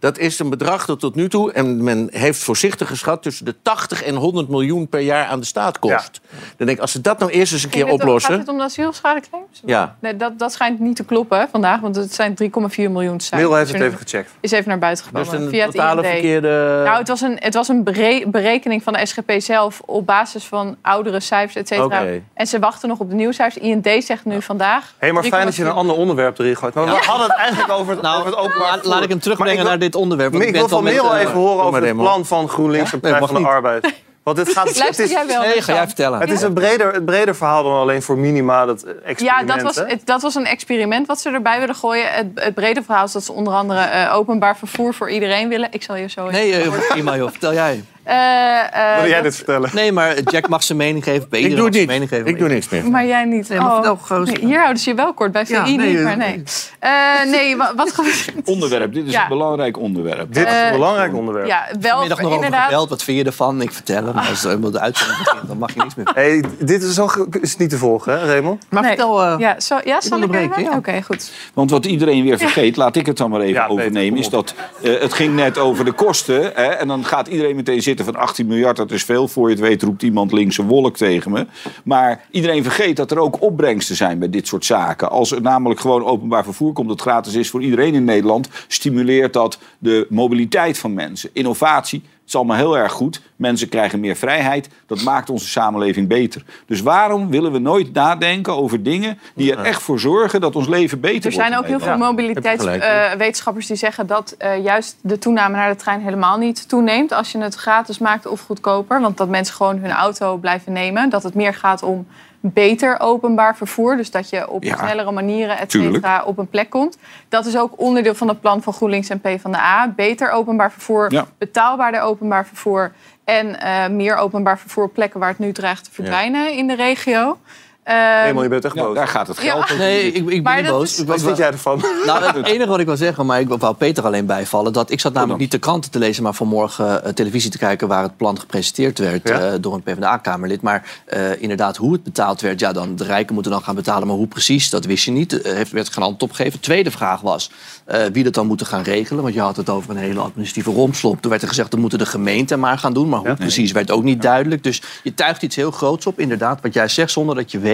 Dat is een bedrag dat tot nu toe, en men heeft voorzichtig geschat, tussen de 80 en 100 miljoen per jaar aan de staat kost. Dan denk ik, als ze dat nou eerst eens een keer oplossen. Gaat het om de asielschadeclaims? Ja. Nee, dat, dat schijnt niet te kloppen hè, vandaag, want het zijn 3,4 miljoen. Merel heeft Dus het even gecheckt. Is even naar buiten Dus gekomen een via het totale verkeerde... Nou, het was een, het was een bere- berekening van de SGP zelf op basis van oudere cijfers, et cetera. Oké. En ze wachten nog op de nieuwscijfers. IND zegt nu vandaag... Hé, maar fijn dat je een 3,4 ander onderwerp erin gooit. Maar we hadden het eigenlijk over het, Nou, over het openbaar laat, laat ik hem terugbrengen naar dit onderwerp. want Ik wil ben van Merel met, eh, even horen over het plan van GroenLinks en Partij van de. Arbeid. Want het gaat, Luister het is, jij wel, Nee, ga Richard? jij vertellen. Het is een breder, het breder verhaal dan alleen voor minima dat eh, Ja, experiment. dat was, het, dat was een experiment wat ze erbij willen gooien. Het, het brede verhaal is dat ze onder andere eh, openbaar vervoer voor iedereen willen. Ik zal je zo... Nee, eh, prima joh. Vertel jij. Eh, eh, Wil jij dat- dit vertellen? Nee, maar Jack mag zijn mening geven. Bij Ik doe het niet. mening geven. Ik doe niks meer. Maar jij niet. Nee, maar Oh. Nee, hier houden ze je wel kort, bij VI Ja, nee, niet. eh, Maar nee. Eh, nee, wa- wat gebeurt Onderwerp, dit is Ja. een belangrijk onderwerp. Dit is een Eh, belangrijk onderwerp. Ja, wel Vanmiddag nog over inderdaad. gebeld. Wat vind je ervan? Ik vertel hem. Als er de uitzending begint, dan mag je niks meer. Hey, dit is, zo, is niet te volgen, hè, Raymond? Maar Nee. vertel... eh, Ja, zo, ja zal ik onderbreken, even? ja. Oké, goed. Want wat iedereen weer vergeet, laat ik het dan maar even overnemen, is dat eh, het ging net over de kosten. Hè, en dan gaat iedereen meteen zitten van 18 miljard, dat is veel. Voor je het weet roept iemand links een wolk tegen me. Maar iedereen vergeet dat er ook opbrengsten zijn bij dit soort zaken. Als er namelijk gewoon openbaar vervoer komt dat gratis is voor iedereen in Nederland, stimuleert dat de mobiliteit van mensen. Innovatie. Het is allemaal heel erg goed. Mensen krijgen meer vrijheid. Dat maakt onze samenleving beter. Dus waarom willen we nooit nadenken over dingen die er echt voor zorgen dat ons leven beter Er wordt? zijn in ook heel veel mobiliteitswetenschappers die zeggen dat eh, juist de toename naar de trein helemaal niet toeneemt als je het gratis maakt of goedkoper. Want dat mensen gewoon hun auto blijven nemen. Dat het meer gaat om beter openbaar vervoer. Dus dat je op Ja, snellere manieren et cetera, op een plek komt. Dat is ook onderdeel van het plan van GroenLinks en PvdA. Beter openbaar vervoer, Ja. betaalbaarder openbaar vervoer... en eh, meer openbaar vervoer op plekken waar het nu dreigt te verdwijnen in de regio. Ehm, Raymond, je bent echt Ja, boos. daar gaat het Ja. geld over. Nee, ik, ik ben Maar niet dat boos. is- Ik- Wat vind jij ervan? Nou, het enige wat ik wil zeggen, maar ik wou Peter alleen bijvallen... dat ik zat namelijk niet de kranten te lezen... maar vanmorgen eh, televisie te kijken waar het plan gepresenteerd werd... Ja. eh, door een PvdA-kamerlid. Maar eh, inderdaad, hoe het betaald werd... ja, dan de rijken moeten dan gaan betalen. Maar hoe precies, dat wist je niet. Er heeft werd geen antwoord opgegeven. Tweede vraag was eh, wie dat dan moeten gaan regelen. Want je had het over een hele administratieve romslomp. Toen werd er gezegd, dat moeten de gemeenten maar gaan doen. Maar hoe precies werd ook niet duidelijk. Dus je tuigt iets heel groots op, inderdaad. Wat jij zegt, zonder dat je weet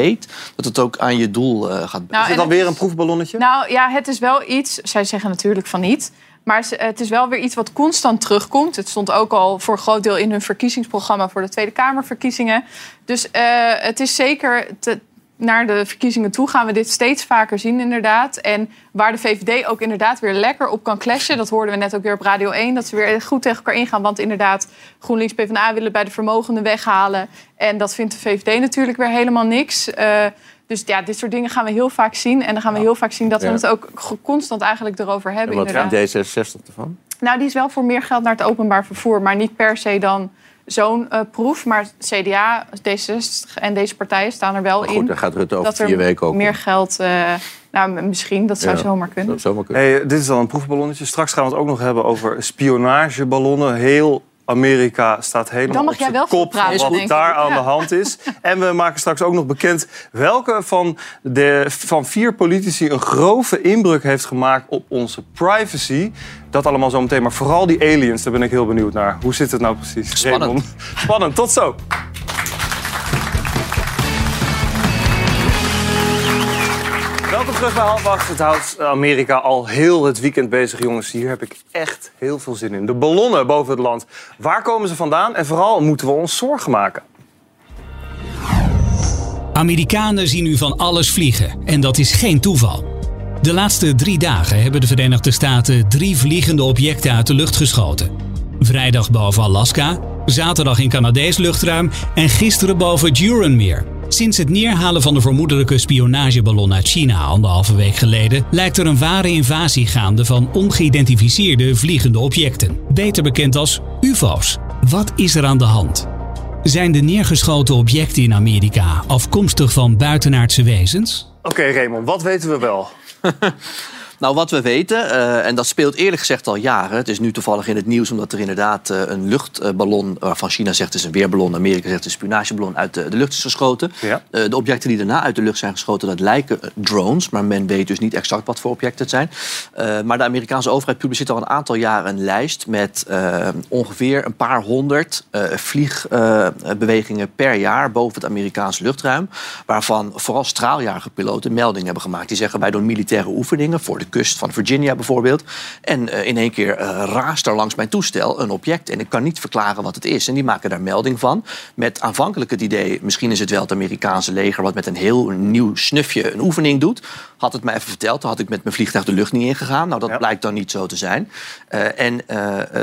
dat het ook aan je doel eh, gaat... Nou, Is het en dan weer het een proefballonnetje? Nou ja, het is wel iets. Zij zeggen natuurlijk van niet. Maar het is wel weer iets wat constant terugkomt. Het stond ook al voor een groot deel in hun verkiezingsprogramma voor de Tweede Kamerverkiezingen. Dus eh, het is zeker. te- naar de verkiezingen toe gaan we dit steeds vaker zien, inderdaad. En waar de VVD ook inderdaad weer lekker op kan clashen... dat hoorden we net ook weer op Radio 1... dat ze weer goed tegen elkaar ingaan. Want inderdaad, GroenLinks PvdA willen bij de vermogenden weghalen. En dat vindt de VVD natuurlijk weer helemaal niks. Eh, dus ja, dit soort dingen gaan we heel vaak zien. En dan gaan we heel vaak zien dat we het ook constant eigenlijk erover hebben. En wat vindt D66 ervan? Nou, die is wel voor meer geld naar het openbaar vervoer. Maar niet per se dan zo'n eh, proef. Maar CDA, D66 en deze partijen staan er wel in. goed, daar gaat Rutte over dat er vier weken ook meer geld... eh, nou, misschien, dat zou Ja. zomaar kunnen. Zo- zomaar kunnen. Hey, dit is dan een proefballonnetje. Straks gaan we het ook nog hebben over spionageballonnen. Heel Amerika staat helemaal op zijn kop praten, van wat daar aan Ja. de hand is. En we maken straks ook nog bekend welke van, de, van vier politici een grove inbreuk heeft gemaakt op onze privacy. Dat allemaal zo meteen, maar vooral die aliens, daar ben ik heel benieuwd naar. Hoe zit het nou precies? Spannend. Raymond? Spannend, tot zo. Welkom terug bij half acht. Het houdt Amerika al heel het weekend bezig, jongens. Hier heb ik echt heel veel zin in. De ballonnen boven het land. Waar komen ze vandaan? En vooral moeten we ons zorgen maken. Amerikanen zien nu van alles vliegen en dat is geen toeval. De laatste drie dagen hebben de Verenigde Staten drie vliegende objecten uit de lucht geschoten. Vrijdag boven Alaska, zaterdag in Canadees luchtruim en gisteren boven Duranmeer. Sinds het neerhalen van de vermoedelijke spionageballon uit China anderhalve week geleden lijkt er een ware invasie gaande van ongeïdentificeerde vliegende objecten, beter bekend als UFO's. Wat is er aan de hand? Zijn de neergeschoten objecten in Amerika afkomstig van buitenaardse wezens? Oké, Raymond, wat weten we wel? Nou, wat we weten, eh, en dat speelt eerlijk gezegd al jaren. Het is nu toevallig in het nieuws omdat er inderdaad eh, een luchtballon... waarvan China zegt het is een weerballon, Amerika zegt het is een spionageballon... uit de, de lucht is geschoten. Ja. Eh, de objecten die daarna uit de lucht zijn geschoten, dat lijken eh, drones. Maar men weet dus niet exact wat voor objecten het zijn. Eh, maar de Amerikaanse overheid publiceert al een aantal jaren een lijst... met eh, ongeveer een paar honderd eh, vliegbewegingen per jaar... boven het Amerikaanse luchtruim. Waarvan vooral straaljagerpiloten meldingen hebben gemaakt. Die zeggen wij doen militaire oefeningen voor de kust van Virginia bijvoorbeeld. En eh, in één keer eh, raast er langs mijn toestel een object. En ik kan niet verklaren wat het is. En die maken daar melding van. Met aanvankelijk het idee, misschien is het wel het Amerikaanse leger... wat met een heel nieuw snufje een oefening doet. Had het mij even verteld, dan had ik met mijn vliegtuig de lucht niet ingegaan. Nou, dat blijkt dan niet zo te zijn. Eh, en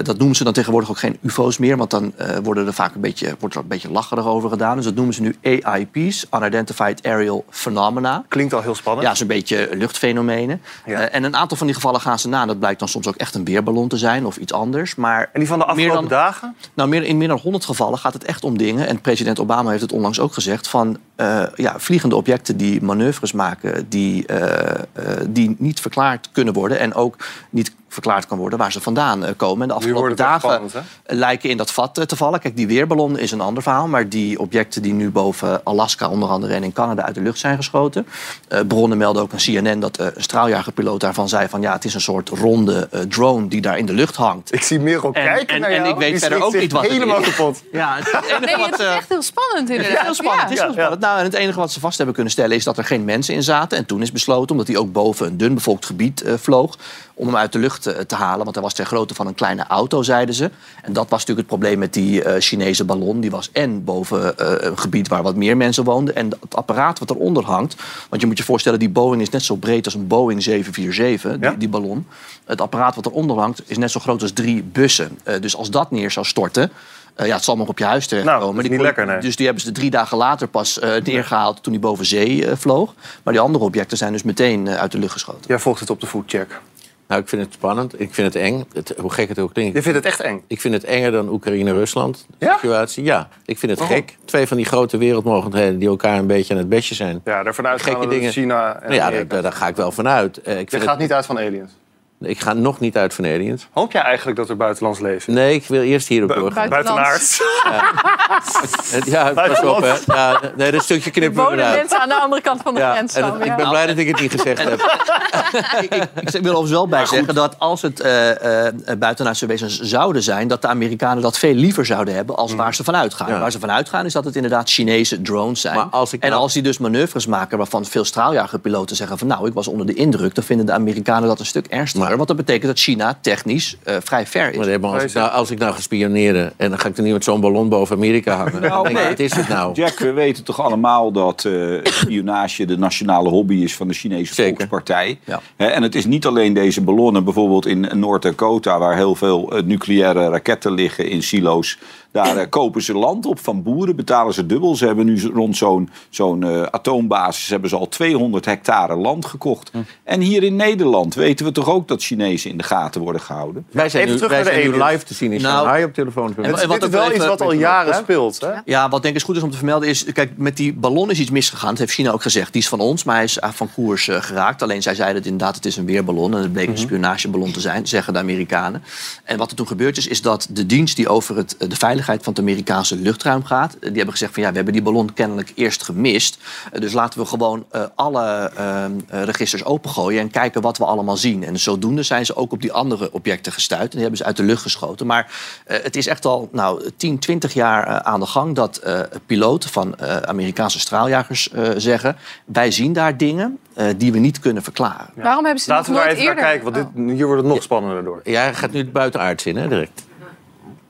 dat noemen ze dan tegenwoordig ook geen ufo's meer... want dan worden er vaak een beetje, wordt er een beetje lacherig over gedaan. Dus dat noemen ze nu AIP's, Unidentified Aerial Phenomena. Klinkt al heel spannend. Ja, zo'n beetje luchtfenomenen. Eh, en een aantal van die gevallen gaan ze na. En dat blijkt dan soms ook echt een weerballon te zijn of iets anders. Maar En die van de afgelopen dagen? Nou, meer, in meer dan 100 gevallen gaat het echt om dingen. En president Obama heeft het onlangs ook gezegd. Van eh, ja, vliegende objecten die manoeuvres maken. Die, eh, eh, die niet verklaard kunnen worden. En ook niet verklaard kan worden waar ze vandaan komen. En de afgelopen dagen spannend, lijken in dat vat te vallen. Kijk, die weerballon is een ander verhaal. Maar die objecten die nu boven Alaska onder andere en in Canada uit de lucht zijn geschoten. eh, bronnen melden ook aan CNN dat eh, een straaljagerpiloot daarvan zei van ja, het is een soort ronde eh, drone die daar in de lucht hangt. Ik zie Merel En- kijken en, naar en jou. ik weet Die verder ook niet wat het helemaal is. kapot. Ja, het enige Nee, wat, het is echt heel spannend inderdaad. Heel spannend, het is heel spannend. Nou, en het enige wat ze vast hebben kunnen stellen is dat er geen mensen in zaten. En toen is besloten, omdat hij ook boven een dun bevolkt gebied eh, vloog, om hem uit de lucht eh, te halen. Want hij was ter grootte van een kleine auto, zeiden ze. En dat was natuurlijk het probleem met die eh, Chinese ballon. Die was en boven een gebied waar wat meer mensen woonden. En het apparaat wat eronder hangt. Want je moet je voorstellen, die Boeing is net zo breed als een Boeing 747, die, die ballon. Het apparaat wat eronder hangt is net zo groot als drie bussen. Dus als dat neer zou storten. Eh, ja, het zal nog op je huis terechtkomen. Nou, dat is Die niet kon- lekker, nee. Dus die hebben ze drie dagen later pas eh, neergehaald toen hij boven zee eh, vloog. Maar die andere objecten zijn dus meteen uit de lucht geschoten. Jij volgt het op de foodcheck. Nou, ik vind het spannend. Ik vind het eng. Het, hoe gek het ook klinkt. Je vindt het echt eng? Ik vind het enger dan Oekraïne-Rusland. Ja? Situatie. Ja, ik vind het Waarom? gek. Twee van die grote wereldmogendheden die elkaar een beetje aan het bestje zijn. Ja, daarvan uit gaan Gekke we dat dingen. China en Nou ja, daar, daar ga ik wel vanuit. Eh, ik Je gaat het- niet uit van aliens. Ik ga nog niet uit van aliens. Hoop jij eigenlijk dat er buitenlands leven? Nee, ik wil eerst hierop doorgaan. Buitenaards. Het- Ja, pas op, hè. Ja, nee, dat stukje knippen we eruit. mensen aan de andere kant van de Ja, grens en het- ik ben blij dat ik het niet gezegd heb. ik, ik, ik wil overigens wel bij zeggen dat als het eh eh buitenaardse wezens zouden zijn... dat de Amerikanen dat veel liever zouden hebben als waar ze vanuit gaan. Ja. Waar ze vanuit gaan is dat het inderdaad Chinese drones zijn. Maar als ik en nou- als die dus manoeuvres maken waarvan veel straaljagerpiloten zeggen... van nou, ik was onder de indruk, dan vinden de Amerikanen dat een stuk ernstiger. Want dat betekent dat China technisch eh, vrij ver is. Maar nee, maar als, ik nou, als ik nou ga spioneren en dan ga ik er niet met zo'n ballon boven Amerika hangen. dan denk ik, wat is het nou? Jack, we weten toch allemaal dat eh, spionage de nationale hobby is van de Chinese Volkspartij. Hè, en het is niet alleen deze ballonnen, bijvoorbeeld in Noord-Dakota, waar heel veel eh, nucleaire raketten liggen in silo's. Daar eh, kopen ze land op van boeren, betalen ze dubbel. Ze hebben nu rond zo'n zo'n eh, atoombasis hebben ze al 200 hectare land gekocht. En hier in Nederland weten we toch ook dat Chinezen in de gaten worden gehouden. Wij zijn, Even nu, terug wij naar de zijn nu live te zien in Nou, Shanghai op telefoon. en wat dit ook is wel even- iets wat al jaren speelt. Hè? Ja, wat denk ik goed is om te vermelden is... Kijk, met die ballon is iets misgegaan. Dat heeft China ook gezegd. Die is van ons, maar hij is eh, van koers geraakt. Alleen zij zeiden het inderdaad, het is een weerballon. En het bleek een spionageballon te zijn, zeggen de Amerikanen. En wat er toen gebeurd is, is dat de dienst die over het, de veiligheid van het Amerikaanse luchtruim gaat... eh, die hebben gezegd van ja, we hebben die ballon kennelijk eerst gemist. Eh, Dus laten we gewoon eh, alle ehm, eh, registers opengooien... en kijken wat we allemaal zien. En zodoende zijn ze ook op die andere objecten gestuurd. En die hebben ze uit de lucht geschoten. Maar eh, het is echt al nou, 10, 20 jaar eh, aan de gang dat eh, piloten van eh, Amerikaanse straaljagers eh, zeggen: wij zien daar dingen eh, die we niet kunnen verklaren. Waarom hebben ze Laten we daar even naar eerder... kijken, want dit, hier wordt het nog spannender door. Jij gaat nu het buitenaards in, hè, direct.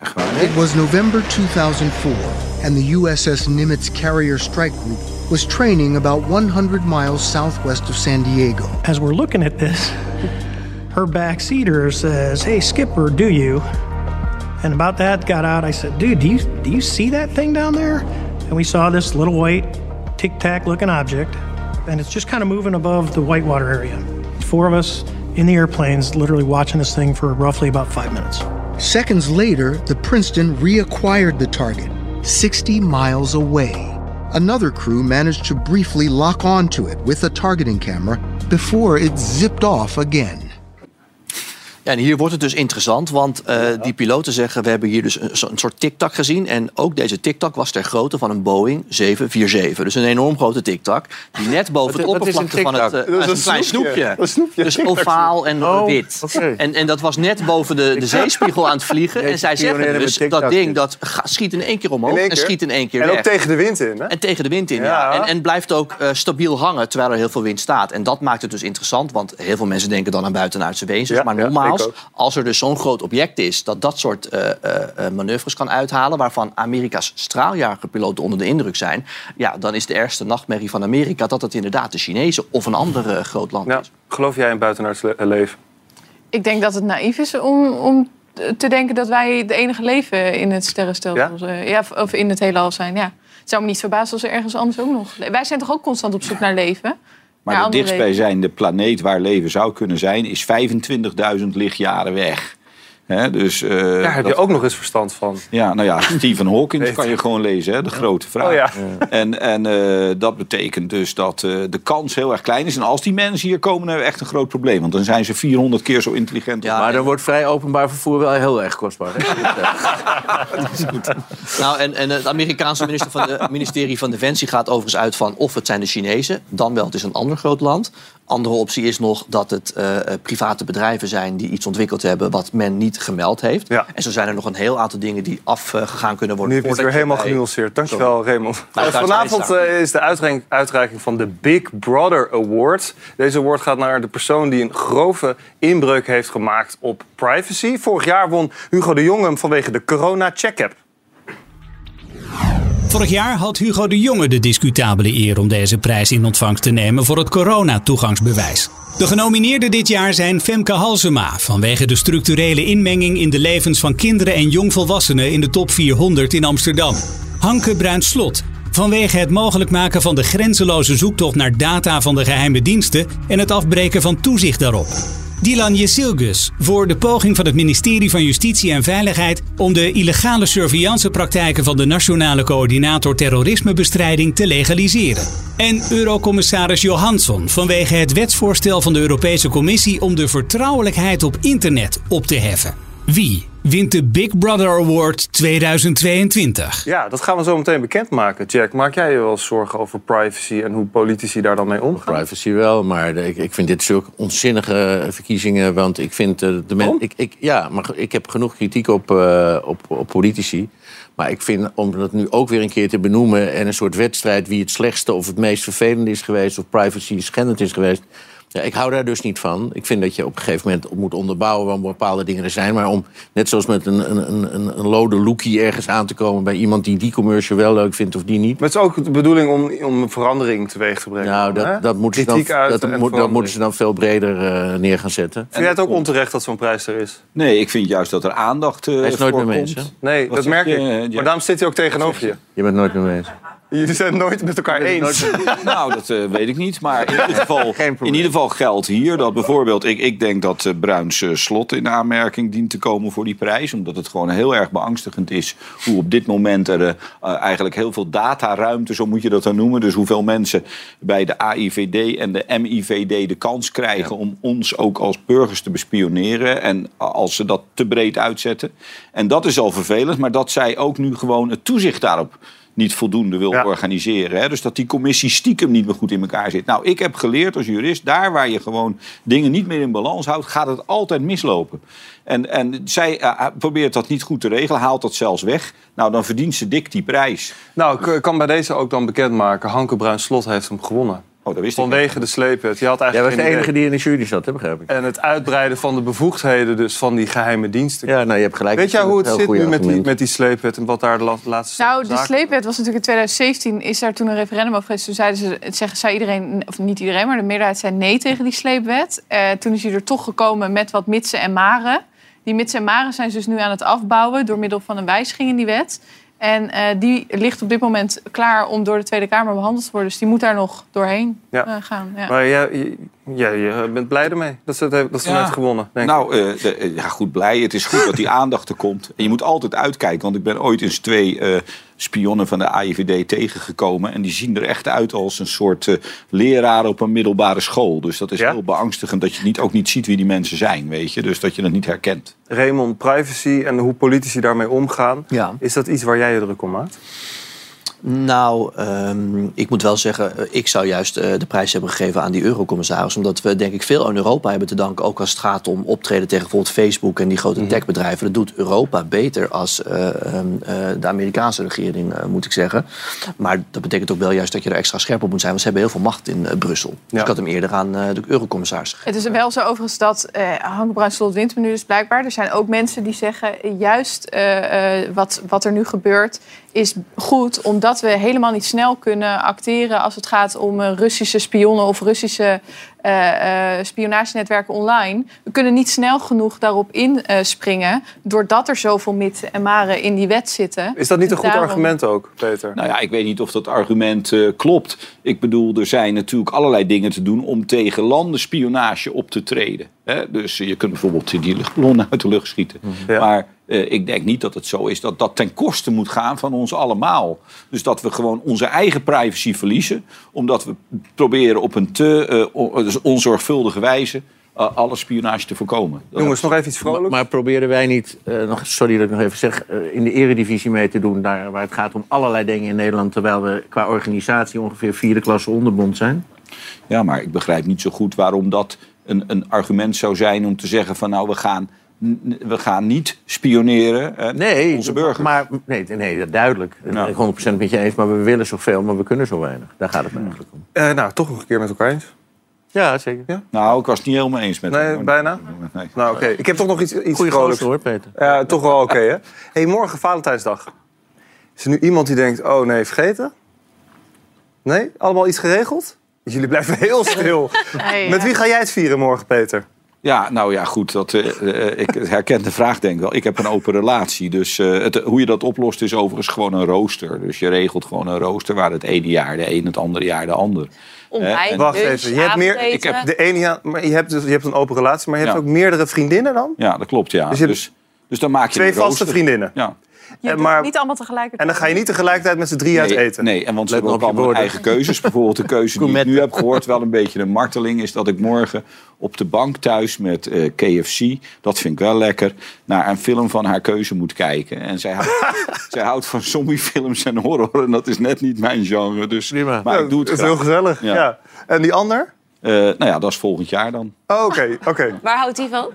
It was November 2004, and the USS Nimitz Carrier Strike Group was training about 100 miles southwest of San Diego. As we're looking at this, her backseater says, "Hey, Skipper, do you?" And about that got out. I said, "Dude, do you do you see that thing down there?" And we saw this little white tic tac looking object, and it's just kind of moving above the whitewater area. Four of us in the airplanes, literally watching this thing for roughly about five minutes. Seconds later, the Princeton reacquired the target, 60 miles away. Another crew managed to briefly lock onto it with a targeting camera before it zipped off again. Ja, en hier wordt het dus interessant, want eh, die piloten zeggen... we hebben hier dus een, een soort tic-tac gezien. En ook deze tic-tac was ter grootte van een Boeing 747. Dus een enorm grote tic-tac. Die net boven Wat- het oppervlakte van het... eh, Dat is een een klein snoepje. Een snoepje, Dus ovaal en Oh, wit. En, en dat was net boven de, de zeespiegel aan het vliegen. En zij zeggen dus, dat ding dat schiet in één keer omhoog en schiet in één keer En weg. ook tegen de wind in, hè? En tegen de wind in, ja. Ja. En, en blijft ook eh, stabiel hangen terwijl er heel veel wind staat. En dat maakt het dus interessant, want heel veel mensen denken dan aan buitenaardse wezens. Maar ja, nogmaals, als er dus zo'n groot object is dat dat soort eh, eh, eh, manoeuvres kan uithalen, waarvan Amerika's straaljagerpiloten onder de indruk zijn, ja, dan is de ergste nachtmerrie van Amerika dat het inderdaad de Chinezen of een ander groot land Ja. is. Geloof jij in buitenaards le- leven? Ik denk dat het naïef is om, om te denken dat wij de enige leven in het sterrenstelsel ja? ja, of- in het heelal zijn. Ja. Het zou me niet verbazen als er ergens anders ook nog. Wij zijn toch ook constant op zoek naar leven? Maar de dichtstbijzijnde planeet waar leven zou kunnen zijn, is 25.000 lichtjaren weg. Hè, dus, eh, Daar heb je dat- ook nog eens verstand van. Ja, nou ja, Stephen Hawking kan je gewoon lezen, hè, de grote vraag. Oh ja. En, en eh, dat betekent dus dat eh, de kans heel erg klein is. En als die mensen hier komen, dan hebben we echt een groot probleem. Want dan zijn ze 400 keer zo intelligent. als maar dan wordt vrij openbaar vervoer wel heel erg kostbaar. Hè? Nou, en, en het Amerikaanse minister van de, ministerie van Defensie gaat overigens uit van of het zijn de Chinezen, dan wel het is een ander groot land. Andere optie is nog dat het eh, eh, private bedrijven zijn die iets ontwikkeld hebben wat men niet gemeld heeft. En zo zijn er nog een heel aantal dingen die afgegaan kunnen worden. Nu heb je het weer helemaal bij- genuanceerd. Dankjewel, Raymond. Nou, Vanavond eh, is de uitreiking, uitreiking van de Big Brother Award. Deze award gaat naar de persoon die een grove inbreuk heeft gemaakt op privacy. Vorig jaar won Hugo de Jonge hem vanwege de corona-check-app. Vorig jaar had Hugo de Jonge de discutabele eer om deze prijs in ontvangst te nemen voor het corona-toegangsbewijs. De genomineerden dit jaar zijn Femke Halsema vanwege de structurele inmenging in de levens van kinderen en jongvolwassenen in de top 400 in Amsterdam. Hanke Bruinslot vanwege het mogelijk maken van de grenzeloze zoektocht naar data van de geheime diensten en het afbreken van toezicht daarop. Dylan Jesilgus voor de poging van het ministerie van Justitie en Veiligheid om de illegale surveillancepraktijken van de Nationale Coördinator Terrorismebestrijding te legaliseren. En Eurocommissaris Johansson vanwege het wetsvoorstel van de Europese Commissie om de vertrouwelijkheid op internet op te heffen. Wie wint de Big Brother Award 2022? Ja, dat gaan we zo meteen bekendmaken. Jack, maak jij je wel zorgen over privacy en hoe politici daar dan mee omgaan? Privacy wel, maar ik, ik vind dit zulke onzinnige verkiezingen. Want ik vind eh, de mensen. Ik, ik, ja, maar ik heb genoeg kritiek op, eh, op, op politici. Maar ik vind, om dat nu ook weer een keer te benoemen... en een soort wedstrijd wie het slechtste of het meest vervelend is geweest... of privacy schendend is geweest... Ja, ik hou daar dus niet van. Ik vind dat je op een gegeven moment moet onderbouwen... waarom bepaalde dingen er zijn. Maar om net zoals met een, een, een, een, een lode lookie ergens aan te komen... bij iemand die die commercial wel leuk vindt of die niet... Maar het is ook de bedoeling om, om een verandering teweeg te brengen. Nou, dat, dat, moeten, ze dan, dat, moet, dat verandering. moeten ze dan veel breder eh, neer gaan zetten. Vind jij het ook onterecht dat zo'n prijs er is? Nee, ik vind juist dat er aandacht eh Hij is nooit voor meer mee komt. eens, hè? Nee, Wat dat merk je, ik. Maar daarom zit hij ook tegenover je. Je bent nooit mee eens. Jullie zijn het nooit met elkaar eens. Nou, dat eh, weet ik niet. Maar in ieder, geval, in ieder geval geldt hier dat bijvoorbeeld... Ik, ik denk dat eh, Bruins eh, slot in aanmerking dient te komen voor die prijs. Omdat het gewoon heel erg beangstigend is... hoe op dit moment er eigenlijk heel veel dataruimte, zo moet je dat dan noemen. Dus hoeveel mensen bij de AIVD en de MIVD de kans krijgen... om ons ook als burgers te bespioneren. En als ze dat te breed uitzetten. En dat is al vervelend. Maar dat zij ook nu gewoon het toezicht daarop niet voldoende wil organiseren. Hè? Dus dat die commissie stiekem niet meer goed in elkaar zit. Nou, ik heb geleerd als jurist, daar waar je gewoon dingen niet meer in balans houdt, gaat het altijd mislopen. En, en zij eh, probeert dat niet goed te regelen, haalt dat zelfs weg. Nou, dan verdient ze dik die prijs. Nou, ik kan bij deze ook dan bekendmaken. Hanke Bruin Slot heeft hem gewonnen. Oh, dat wist ik Vanwege de sleepwet. Je had Jij was eigenlijk de enige idee. die in de jury zat, hè, begrijp ik. En het uitbreiden van de bevoegdheden dus van die geheime diensten. Ja, nou, je hebt gelijk. Weet jij hoe het Heel zit nu met die, met die sleepwet en wat daar de la- laatste Nou, de sleepwet was natuurlijk in 2017, is daar toen een referendum over geweest. Toen zeiden ze, het zeggen, zei iedereen, of niet iedereen, maar de meerderheid zei nee tegen die sleepwet. Eh, toen is hij er toch gekomen met wat mitsen en maren. Die mitsen en maren zijn ze dus nu aan het afbouwen door middel van een wijziging in die wet. En eh, die ligt op dit moment klaar om door de Tweede Kamer behandeld te worden. Dus die moet daar nog doorheen Ja. eh, gaan. Ja. Maar jij, Ja, je bent blij ermee dat ze het heeft, dat ze het heeft gewonnen, denk ik. nou, eh, de- eh, ja, goed, blij. Het is goed dat die aandacht er komt. En je moet altijd uitkijken, want ik ben ooit eens twee eh, spionnen van de AIVD tegengekomen. En die zien er echt uit als een soort eh, leraar op een middelbare school. Dus dat is heel beangstigend dat je niet, ook niet ziet wie die mensen zijn, weet je. Dus dat je het niet herkent. Raymond, privacy en hoe politici daarmee omgaan. Ja. Is dat iets waar jij je druk om maakt? Nou, ehm, ik moet wel zeggen, eh, ik zou juist eh, de prijs hebben gegeven aan die eurocommissaris. Omdat we denk ik veel aan Europa hebben te danken. Ook als het gaat om optreden tegen bijvoorbeeld Facebook en die grote techbedrijven. Dat doet Europa beter als eh, ehm, eh, de Amerikaanse regering, eh, moet ik zeggen. Maar dat betekent ook wel juist dat je er extra scherp op moet zijn. Want ze hebben heel veel macht in eh, Brussel. Dus ik had hem eerder aan eh, de eurocommissaris gegeven. Het is wel zo overigens dat eh Hanke Bruinslot wint me nu dus blijkbaar. Er zijn ook mensen die zeggen juist eh, eh, wat, wat er nu gebeurt is goed omdat we helemaal niet snel kunnen acteren als het gaat om eh, Russische spionnen of Russische eh, eh, spionagenetwerken online. We kunnen niet snel genoeg daarop inspringen doordat er zoveel mitten en maren in die wet zitten. Is dat niet een goed Daarom- argument ook, Peter? Nou ja, ik weet niet of dat argument eh, klopt. Ik bedoel, er zijn natuurlijk allerlei dingen te doen om tegen landenspionage op te treden. Hè? Dus je kunt bijvoorbeeld die luchtballonnen uit de lucht schieten. Maar eh, ik denk niet dat het zo is dat dat ten koste moet gaan van ons allemaal. Dus dat we gewoon onze eigen privacy verliezen. Omdat we proberen op een te eh, dus onzorgvuldige wijze eh, alle spionage te voorkomen. Dat- Jongens, nog even iets vrolijks. Maar proberen wij niet, eh, nog, sorry dat ik nog even zeg, in de eredivisie mee te doen... Daar, waar het gaat om allerlei dingen in Nederland... terwijl we qua organisatie ongeveer vierde klasse onderbond zijn? Ja, maar ik begrijp niet zo goed waarom dat een, een argument zou zijn om te zeggen van nou, we gaan, we gaan niet spioneren hè, Nee, onze burgers. Maar, nee, nee, dat duidelijk. Ik ben 100% met je eens, maar we willen zoveel, maar we kunnen zo weinig. Daar gaat het me eigenlijk om. Eh, nou, toch nog een keer met elkaar eens. Ja, zeker. Nou, ik was het niet helemaal eens met Nee, hem. bijna? Nee. Nou, oké. Ik heb toch nog iets, iets Goeie vrolijks. hoor, Peter. Ja, toch wel oké, hè? hey, morgen Valentijnsdag. Is er nu iemand die denkt, oh nee, vergeten? Nee? Allemaal iets geregeld? Jullie blijven heel stil. Nee, Met ja. wie ga jij het vieren morgen, Peter? Ja, nou ja, goed. Dat, eh, eh, ik herken de vraag denk ik wel. Ik heb een open relatie. Dus eh, het, hoe je dat oplost is overigens gewoon een rooster. Dus je regelt gewoon een rooster waar het ene jaar de een, het andere jaar de ander. Ontbijt, en- Wacht lunch, even. Je hebt, meer, ik heb de ene, ja, maar je, hebt dus, je hebt een open relatie, maar je hebt Ja. ook meerdere vriendinnen dan? Ja, dat klopt, ja. Dus Dus, je dus, dan maak je Twee een vaste vriendinnen. Ja. Je En maar- niet allemaal tegelijkertijd. En dan ga je niet tegelijkertijd met z'n drie uit Nee, eten. nee, en want ze hebben ook allemaal woorden. eigen keuzes. Bijvoorbeeld de keuze die ik nu heb gehoord, wel een beetje een marteling... is dat ik morgen op de bank thuis met eh, KFC... dat vind ik wel lekker, naar een film van haar keuze moet kijken. En zij houdt, zij houdt van zombiefilms en horror... en dat is net niet mijn genre. Dus, Prima. Maar ik doe het Dat is graag. heel gezellig. Ja. Ja. En die ander? Eh, nou ja, dat is volgend jaar dan. Oh, Oké, oké. Waar houdt hij van?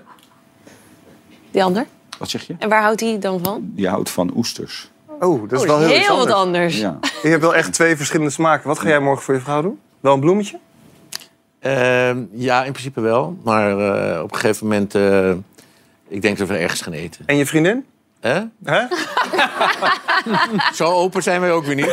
Die ander? Wat zeg je? En waar houdt hij dan van? Die houdt van oesters. Oh, dat is Oh, wel heel, heel wat anders. Ja. Je hebt wel echt twee verschillende smaken. Wat ga jij morgen voor je vrouw doen? Wel een bloemetje? Ehm, ja, in principe wel. Maar eh, op een gegeven moment... eh, ik denk dat we ergens gaan eten. En je vriendin? Hè? Hè? Zo open zijn wij ook weer niet.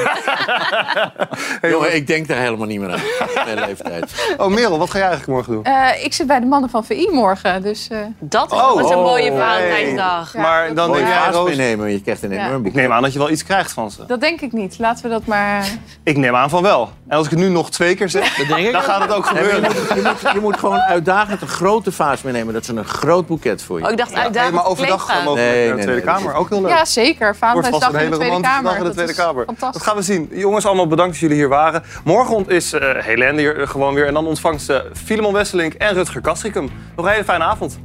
Jongen, ik denk daar helemaal niet meer aan. Mijn leeftijd. Oh, Merel, wat ga jij eigenlijk morgen doen? Eh, ik zit bij de mannen van VI morgen, dus... eh, Dat Oh, was een oh, mooie hey. Valentijnsdag. maar dan neem jij roos. meenemen, je krijgt een Ja. enorm Ik neem aan dat je wel iets krijgt van ze. dat denk ik niet. Laten we dat maar... Ik neem aan van wel. En als ik het nu nog twee keer zeg, dan gaat het ook Nee, maar je, gebeuren. moet, je, moet, je moet gewoon uitdagend een grote vaas meenemen. Dat is een groot boeket voor je. Oh, ik dacht Nee, uitdagend maar overdag gaan. mogen we Nee, naar de nee, Tweede nee, Kamer. Ook heel leuk. Ja, zeker. Wordt vast een hele romantische dag in de Tweede Kamer. Dat gaan we zien. Jongens, allemaal bedankt dat jullie hier waren. Morgen is eh Helene hier gewoon weer. En dan ontvangt ze Filemon Wesselink en Rutger Kastricum. Nog een hele fijne avond.